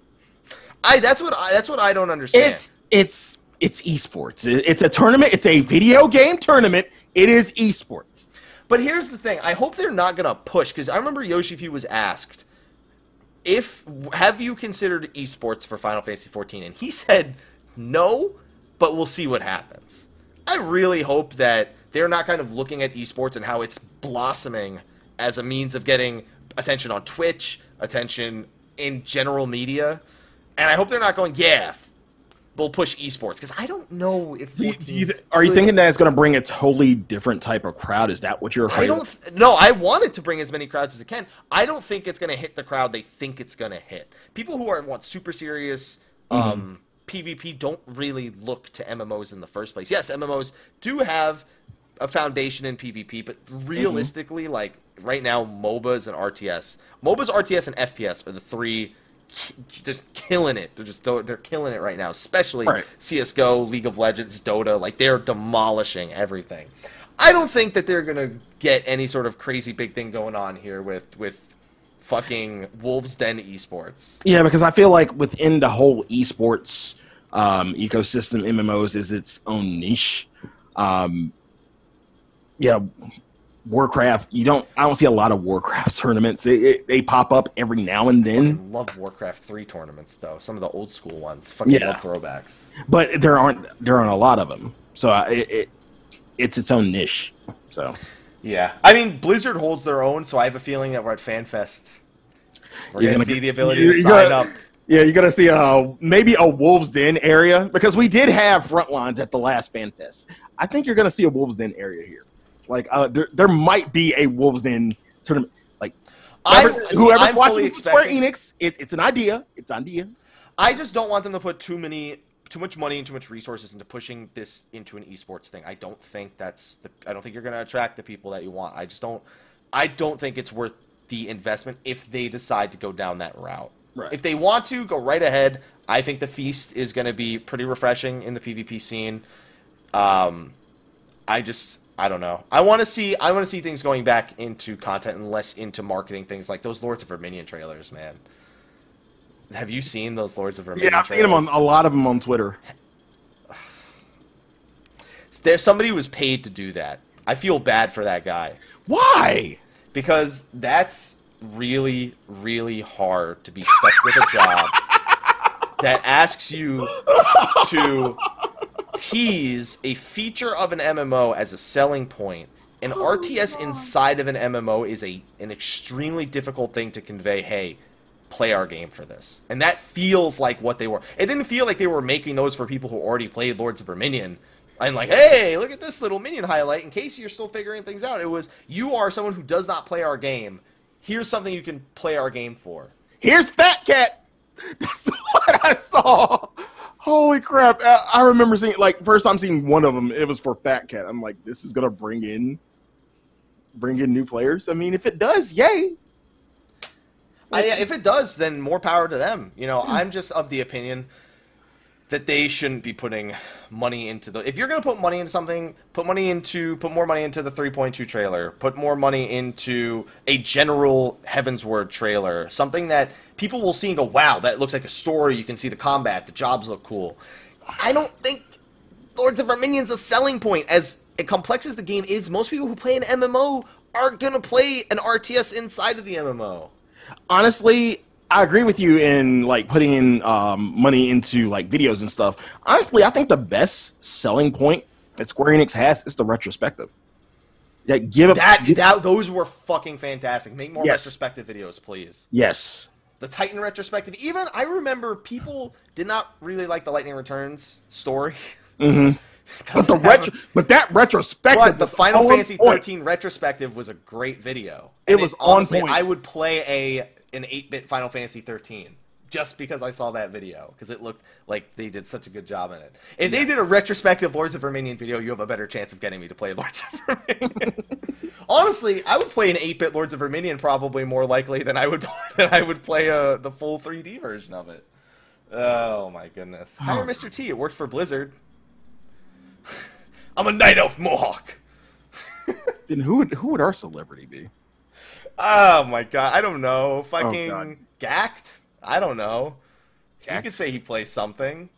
I that's what I that's what I don't understand. It's it's it's esports. It's a tournament. It's a video game tournament. It is esports. But here's the thing: I hope they're not gonna push because I remember Yoshi P was asked if have you considered esports for Final Fantasy 14, and he said no, but we'll see what happens. I really hope that they're not kind of looking at esports and how it's blossoming as a means of getting attention on Twitch, attention in general media, and I hope they're not going, yeah, we'll push esports because I don't know if. Do you, 14 do you th- are you could- thinking that it's going to bring a totally different type of crowd? Is that what you're afraid I don't. Th- no, I want it to bring as many crowds as it can. I don't think it's going to hit the crowd they think it's going to hit. People who are want super serious um, PvP don't really look to MMOs in the first place. Yes, MMOs do have a foundation in PvP, but realistically, like right now, MOBAs and RTS, MOBAs, RTS, and FPS are the three just killing it. They're just they're killing it right now, especially Right. CS:GO, League of Legends, Dota. Like they're demolishing everything. I don't think that they're gonna get any sort of crazy big thing going on here with with fucking Wolves Den esports. Yeah, because I feel like within the whole esports um, ecosystem, MMOs is its own niche. Um, yeah, Warcraft. You don't. I don't see a lot of Warcraft (laughs) tournaments. It, it, they pop up every now and then, Fucking love Warcraft three tournaments though. Some of the old school ones. Fucking Yeah. love throwbacks. but there aren't there aren't a lot of them. So I, it, it it's its own niche. So Yeah, I mean Blizzard holds their own, so I have a feeling that we're at FanFest. We're You're gonna, gonna see get- the ability to sign gotta- up. yeah, you got to see a maybe a Wolves Den area because we did have front lines at the last fan fest. I think you're gonna see a Wolves Den area here. Like uh, there, there might be a Wolves Den tournament. Like whoever, whoever's I'm watching Square Enix, it, it's an idea. It's an idea. I just don't want them to put too many, too much money and too much resources into pushing this into an esports thing. I don't think that's the. I don't think you're going to attract the people that you want. I just don't. I don't think it's worth the investment if they decide to go down that route. Right. If they want to, go right ahead. I think the feast is going to be pretty refreshing in the PvP scene. Um, I just I don't know. I want to see I want to see things going back into content and less into marketing things like those Lords of Verminion trailers, man. Have you seen those Lords of Verminion? Yeah, I've seen them on a lot of them on Twitter. (sighs) There's somebody was paid to do that. I feel bad for that guy Why? because that's really really hard to be stuck with a job (laughs) that asks you to tease a feature of an MMO as a selling point. An oh RTS inside of an MMO is a an extremely difficult thing to convey. Hey, play our game for this, and that feels like what they were. It didn't feel like they were making those for people who already played Lords of Verminion. And like, hey, look at this little minion highlight. In case you're still figuring things out, it was you are someone who does not play our game. Here's something you can play our game for. Here's Fat Cat. (laughs) That's what I saw. Holy crap! I, remember seeing like first time seeing one of them. It was for Fat Cat. I'm like, this is gonna bring in, bring in new players. I mean, if it does, yay! I, if it does, then more power to them. You know, I'm just of the opinion that they shouldn't be putting money into the. If you're going to put money into something, put money into put more money into the 3.2 trailer. Put more money into a general Heavensward trailer, something that people will see and go, "Wow, that looks like a story." You can see the combat, the jobs look cool. I don't think Lords of Verminion's a selling point. As complex as the game is, most people who play an MMO aren't going to play an RTS inside of the MMO. honestly, I agree with you in like putting in um, money into like videos and stuff. Honestly, I think the best selling point that Square Enix has is the retrospective. Yeah, give up That, that those were fucking fantastic. Make more Yes. retrospective videos, please. yes, The Titan retrospective. Even I remember people did not really like the Lightning Returns story. Mm-hmm. (laughs) but the retro, a- but that retrospective, but the Final Fantasy point. 13 retrospective was a great video. It was on honestly, point. I would play a an 8-bit Final Fantasy 13 just because I saw that video because it looked like they did such a good job in it. If they did a retrospective Lords of Verminion video, you have a better chance of getting me to play (laughs) Lords of Verminion. Honestly, I would play an 8-bit Lords of Verminion probably more likely than I would (laughs) than I would play uh, the full 3D version of it. Oh my goodness! Hire Oh. Mr. T. It worked for Blizzard. (laughs) I'm a night elf mohawk. Then who would who would our celebrity be? Oh my god, I don't know. Oh, Fucking God. Gacked? I don't know. You could say he plays something.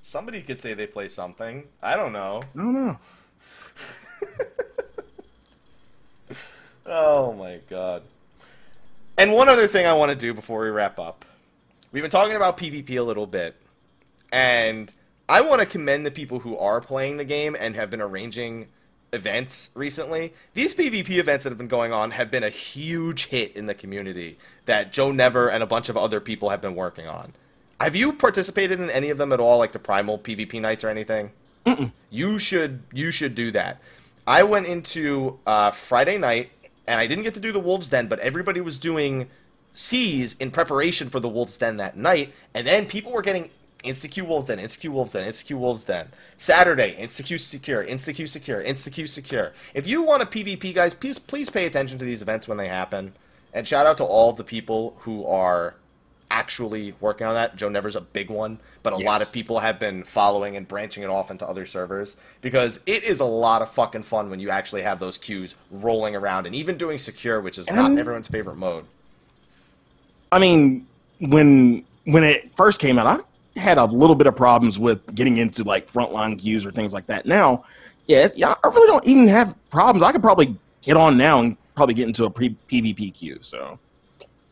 Somebody could say they play something. I don't know. I don't know. (laughs) Oh my god. And one other thing I want to do before we wrap up. We've been talking about PvP a little bit, and I want to commend the people who are playing the game and have been arranging events recently. These PvP events that have been going on have been a huge hit in the community that Joe Never and a bunch of other people have been working on. Have you participated in any of them at all, like the Primal PvP nights or anything? You should you should do that. I went into uh, Friday night and I didn't get to do the Wolves Den, but everybody was doing C's in preparation for the Wolves Den that night, and then people were getting InstaQ Wolves Den, InstaQ Wolves Den, InstaQ Wolves Den. Saturday, InstaQ Secure, InstaQ Secure, InstaQ Secure. If you want a PvP, guys, please please pay attention to these events when they happen, and shout out to all the people who are actually working on that. Joe Never's a big one, but a lot of people have been following and branching it off into other servers because it is a lot of fucking fun when you actually have those queues rolling around and even doing secure, which is not And- everyone's favorite mode. I mean, when when it first came out, I had a little bit of problems with getting into like frontline queues or things like that. Now, Yeah, yeah. I really don't even have problems. I could probably get on now and probably get into a pre- PvP queue. So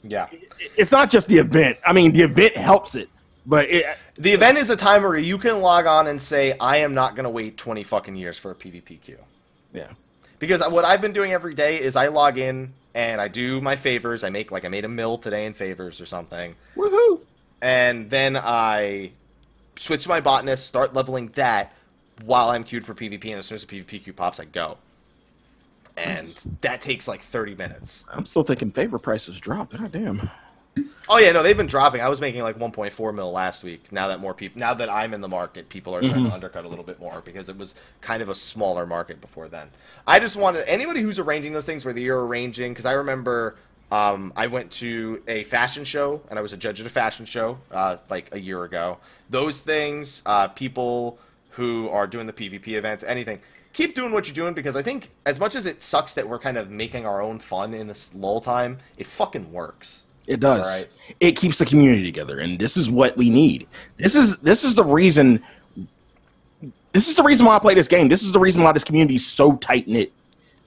Yeah. It- it's not just the event. I mean, the event helps it, but it, The event is a time where you can log on and say, I am not going to wait 20 fucking years for a PvP queue. yeah, Because what I've been doing every day is I log in and I do my favors. I make, like, I made a mill today in favors or something. woohoo! And then I switch to my botanist, start leveling that while I'm queued for PvP. And as soon as the PvP queue pops, I go. And that takes like 30 minutes. I'm still thinking favor prices dropped. God damn. Oh yeah, no, they've been dropping. I was making like 1.4 mil last week. Now that more people, now that I'm in the market, people are starting mm-hmm. to undercut a little bit more because it was kind of a smaller market before then. I just wanted anybody who's arranging those things, whether you're arranging, because I remember um, I went to a fashion show and I was a judge at a fashion show uh, like a year ago. Those things, uh, people who are doing the PvP events, anything. Keep doing what you're doing because I think as much as it sucks that we're kind of making our own fun in this lull time, it fucking works. It does. All right. It keeps the community together, and this is what we need. This is this is the reason. This is the reason why I play this game. This is the reason why this community is so tight knit,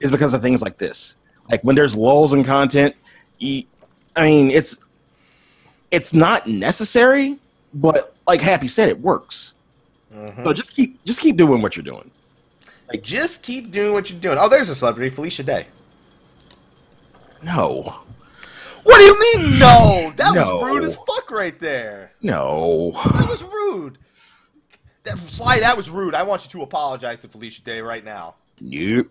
is because of things like this. Like when there's lulls in content, I mean, it's it's not necessary, but like Happy said, it works. Mhm. So just keep just keep doing what you're doing. Like, just keep doing what you're doing. Oh, there's a celebrity, Felicia Day. No, What do you mean, no? That No. was rude as fuck right there. no. That was rude. That, Sly, that was rude. I want you to apologize to Felicia Day right now. Nope.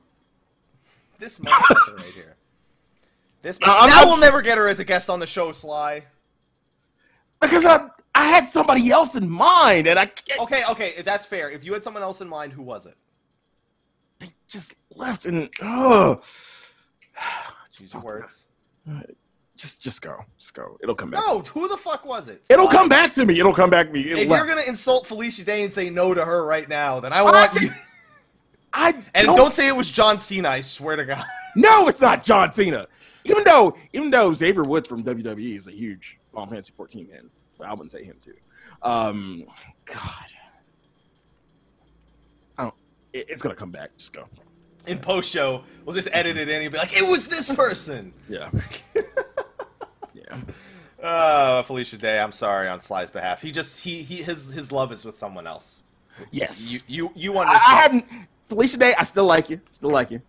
This motherfucker right here. This Uh, I'm now not- we'll never get her as a guest on the show, Sly. Because I I had somebody else in mind, and I can't- Okay, okay, that's fair. If you had someone else in mind, who was it? they just left and oh Choose (sighs) your words. just just go just go it'll come back No, who the fuck was it? it'll come back to me it'll come back to me It If left. you're gonna insult Felicia Day and say no to her right now, then I want you. i (laughs) And don't, don't say it was John Cena. I swear to God. no it's not john cena even though even though xavier woods from wwe is a huge Final fantasy 14 man but i wouldn't say him too. Um god. I don't it, it's gonna come back. Just go. In post show, we'll just edit it in and be like, it was this person. yeah. (laughs) Yeah. Uh, Felicia Day, I'm sorry on Sly's behalf. He just he, he his his love is with someone else. yes. You you you understand? I haven't felicia day i still like you. Still like you.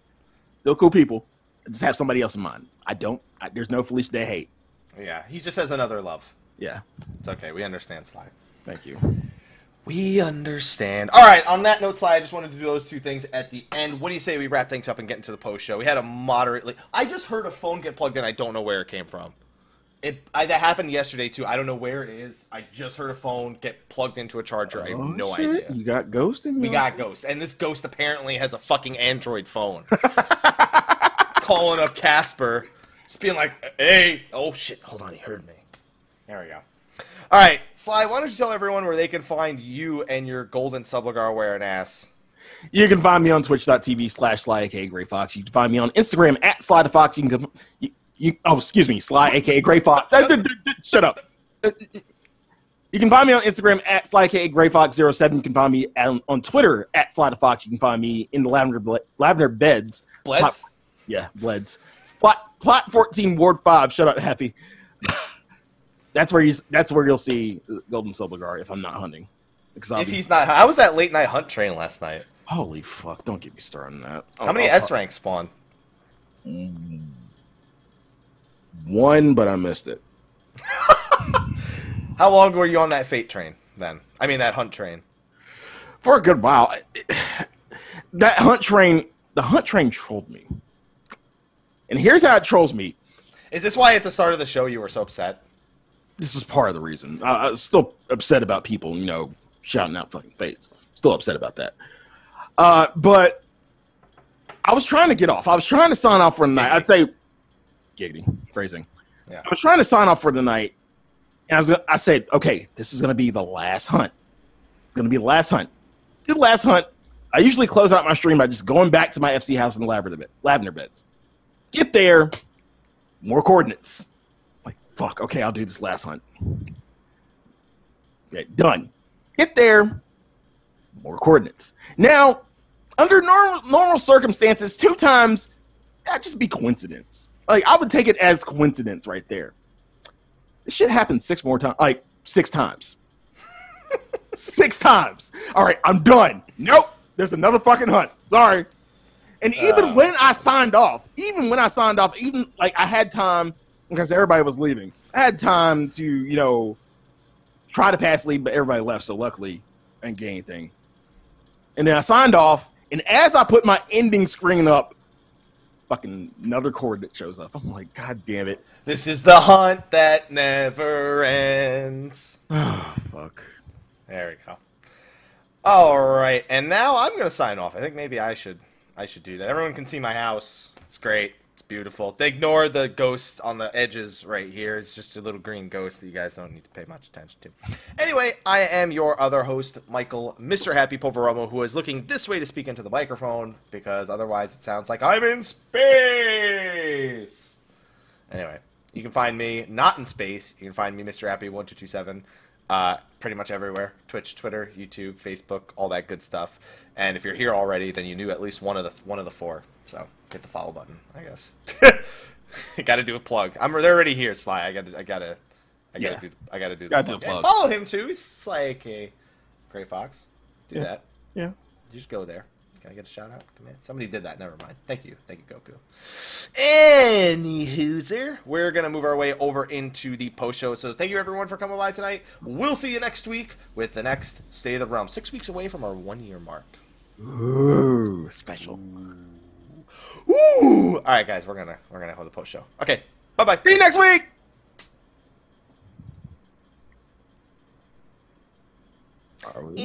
Still cool people. I just have somebody else in mind i don't I, there's no felicia day hate yeah, he just has another love. yeah It's okay. We understand, Sly. thank you We understand. All right. On that note, Sly, I just wanted to do those two things at the end. What do you say we wrap things up and get into the post show? We had a moderately. I just heard a phone get plugged in. I don't know where it came from. It I, that happened yesterday too. I don't know where it is. I just heard a phone get plugged into a charger. I have Oh, no shit. idea. You got ghost in We got Ghost, and this Ghost apparently has a fucking Android phone. (laughs) Calling up Casper, just being like, "Hey, oh shit, hold on, he heard me." There we go. All right, Sly, why don't you tell everyone where they can find you and your golden subligar wearing ass? You can find me on twitch.tv slash Sly aka Gray Fox. You can find me on Instagram at Sly the Fox. You can you, you, oh excuse me, Sly aka Gray Fox. (laughs) Shut up. You can find me on Instagram at Sly aka Gray Fox 07. You can find me on, on Twitter at Sly the Fox. You can find me in the Lavender Lavender Beds. Bleds? Plot- yeah, Bleds. Plot plot 14 Ward 5. Shut up, Happy. that's where you that's where you'll see Golden Subligar if I'm not hunting. Because If be- he's not, how was that late night hunt train last night? Holy fuck! Don't get me started on that. How many I'll- S ranks spawned? One, but I missed it. (laughs) How long were you on that fate train then? I mean that hunt train. For a good while. (sighs) That hunt train, the hunt train trolled me. And here's how it trolls me. Is this why at the start of the show you were so upset? This is part of the reason. I, I was still upset about people, you know, shouting out fucking fates. Still upset about that. Uh, but I was trying to get off. I was trying to sign off for the night. I'd say, giggity, phrasing. Yeah. I was trying to sign off for the night, and I was. gonna- I said, okay, this is going to be the last hunt. It's going to be the last hunt. Did the last hunt. I usually close out my stream by just going back to my FC house in the lavender, bed, lavender beds. Get there, more coordinates. Like fuck. Okay, I'll do this last hunt. Okay, done. Get there, more coordinates. Now, under normal normal circumstances, two times that just be coincidence. Like I would take it as coincidence right there. This shit happened six more times, like six times. (laughs) six times. All right, I'm done. Nope, there's another fucking hunt. Sorry. And even Uh. when I signed off, even when I signed off, even like I had time because everybody was leaving. I had time to, you know, try to pass lead, but everybody left. So luckily, I didn't get anything. And then I signed off, and as I put my ending screen up, fucking another chord that shows up. I'm like, God damn it! This is the hunt that never ends. (sighs) Oh fuck. There we go. All right, and now I'm gonna sign off. I think maybe I should I should do that. Everyone can see my house. It's great. It's beautiful. They ignore the ghost on the edges right here. It's just a little green ghost that you guys don't need to pay much attention to. Anyway, I am your other host, Michael, Mr. Happy Poveromo, who is looking this way to speak into the microphone because otherwise it sounds like I'm in space. Anyway, you can find me not in space. You can find me Mr. Happy1227 uh, pretty much everywhere: Twitch, Twitter, YouTube, Facebook, all that good stuff. And if you're here already, then you knew at least one of the one of the four. So hit the follow button, I guess. (laughs) got to do a plug. I'm they're already here, Sly. I got to I got to I got to Yeah. do I got to do the Gotta do plug. the And plug. follow him too. He's Sly, aka Gray Fox. Do Yeah. that. Yeah. You just go there. Can I get a shout out? Come in. Somebody did that. Never mind. Thank you. Thank you, Goku. Any hooser. We're going to move our way over into the post show. So thank you, everyone, for coming by tonight. We'll see you next week with the next State of the Realm. Six weeks away from our one year mark. Ooh, special. Ooh. All right, guys. We're going to we're gonna hold the post show. Okay. Bye bye. See you next week. Are we?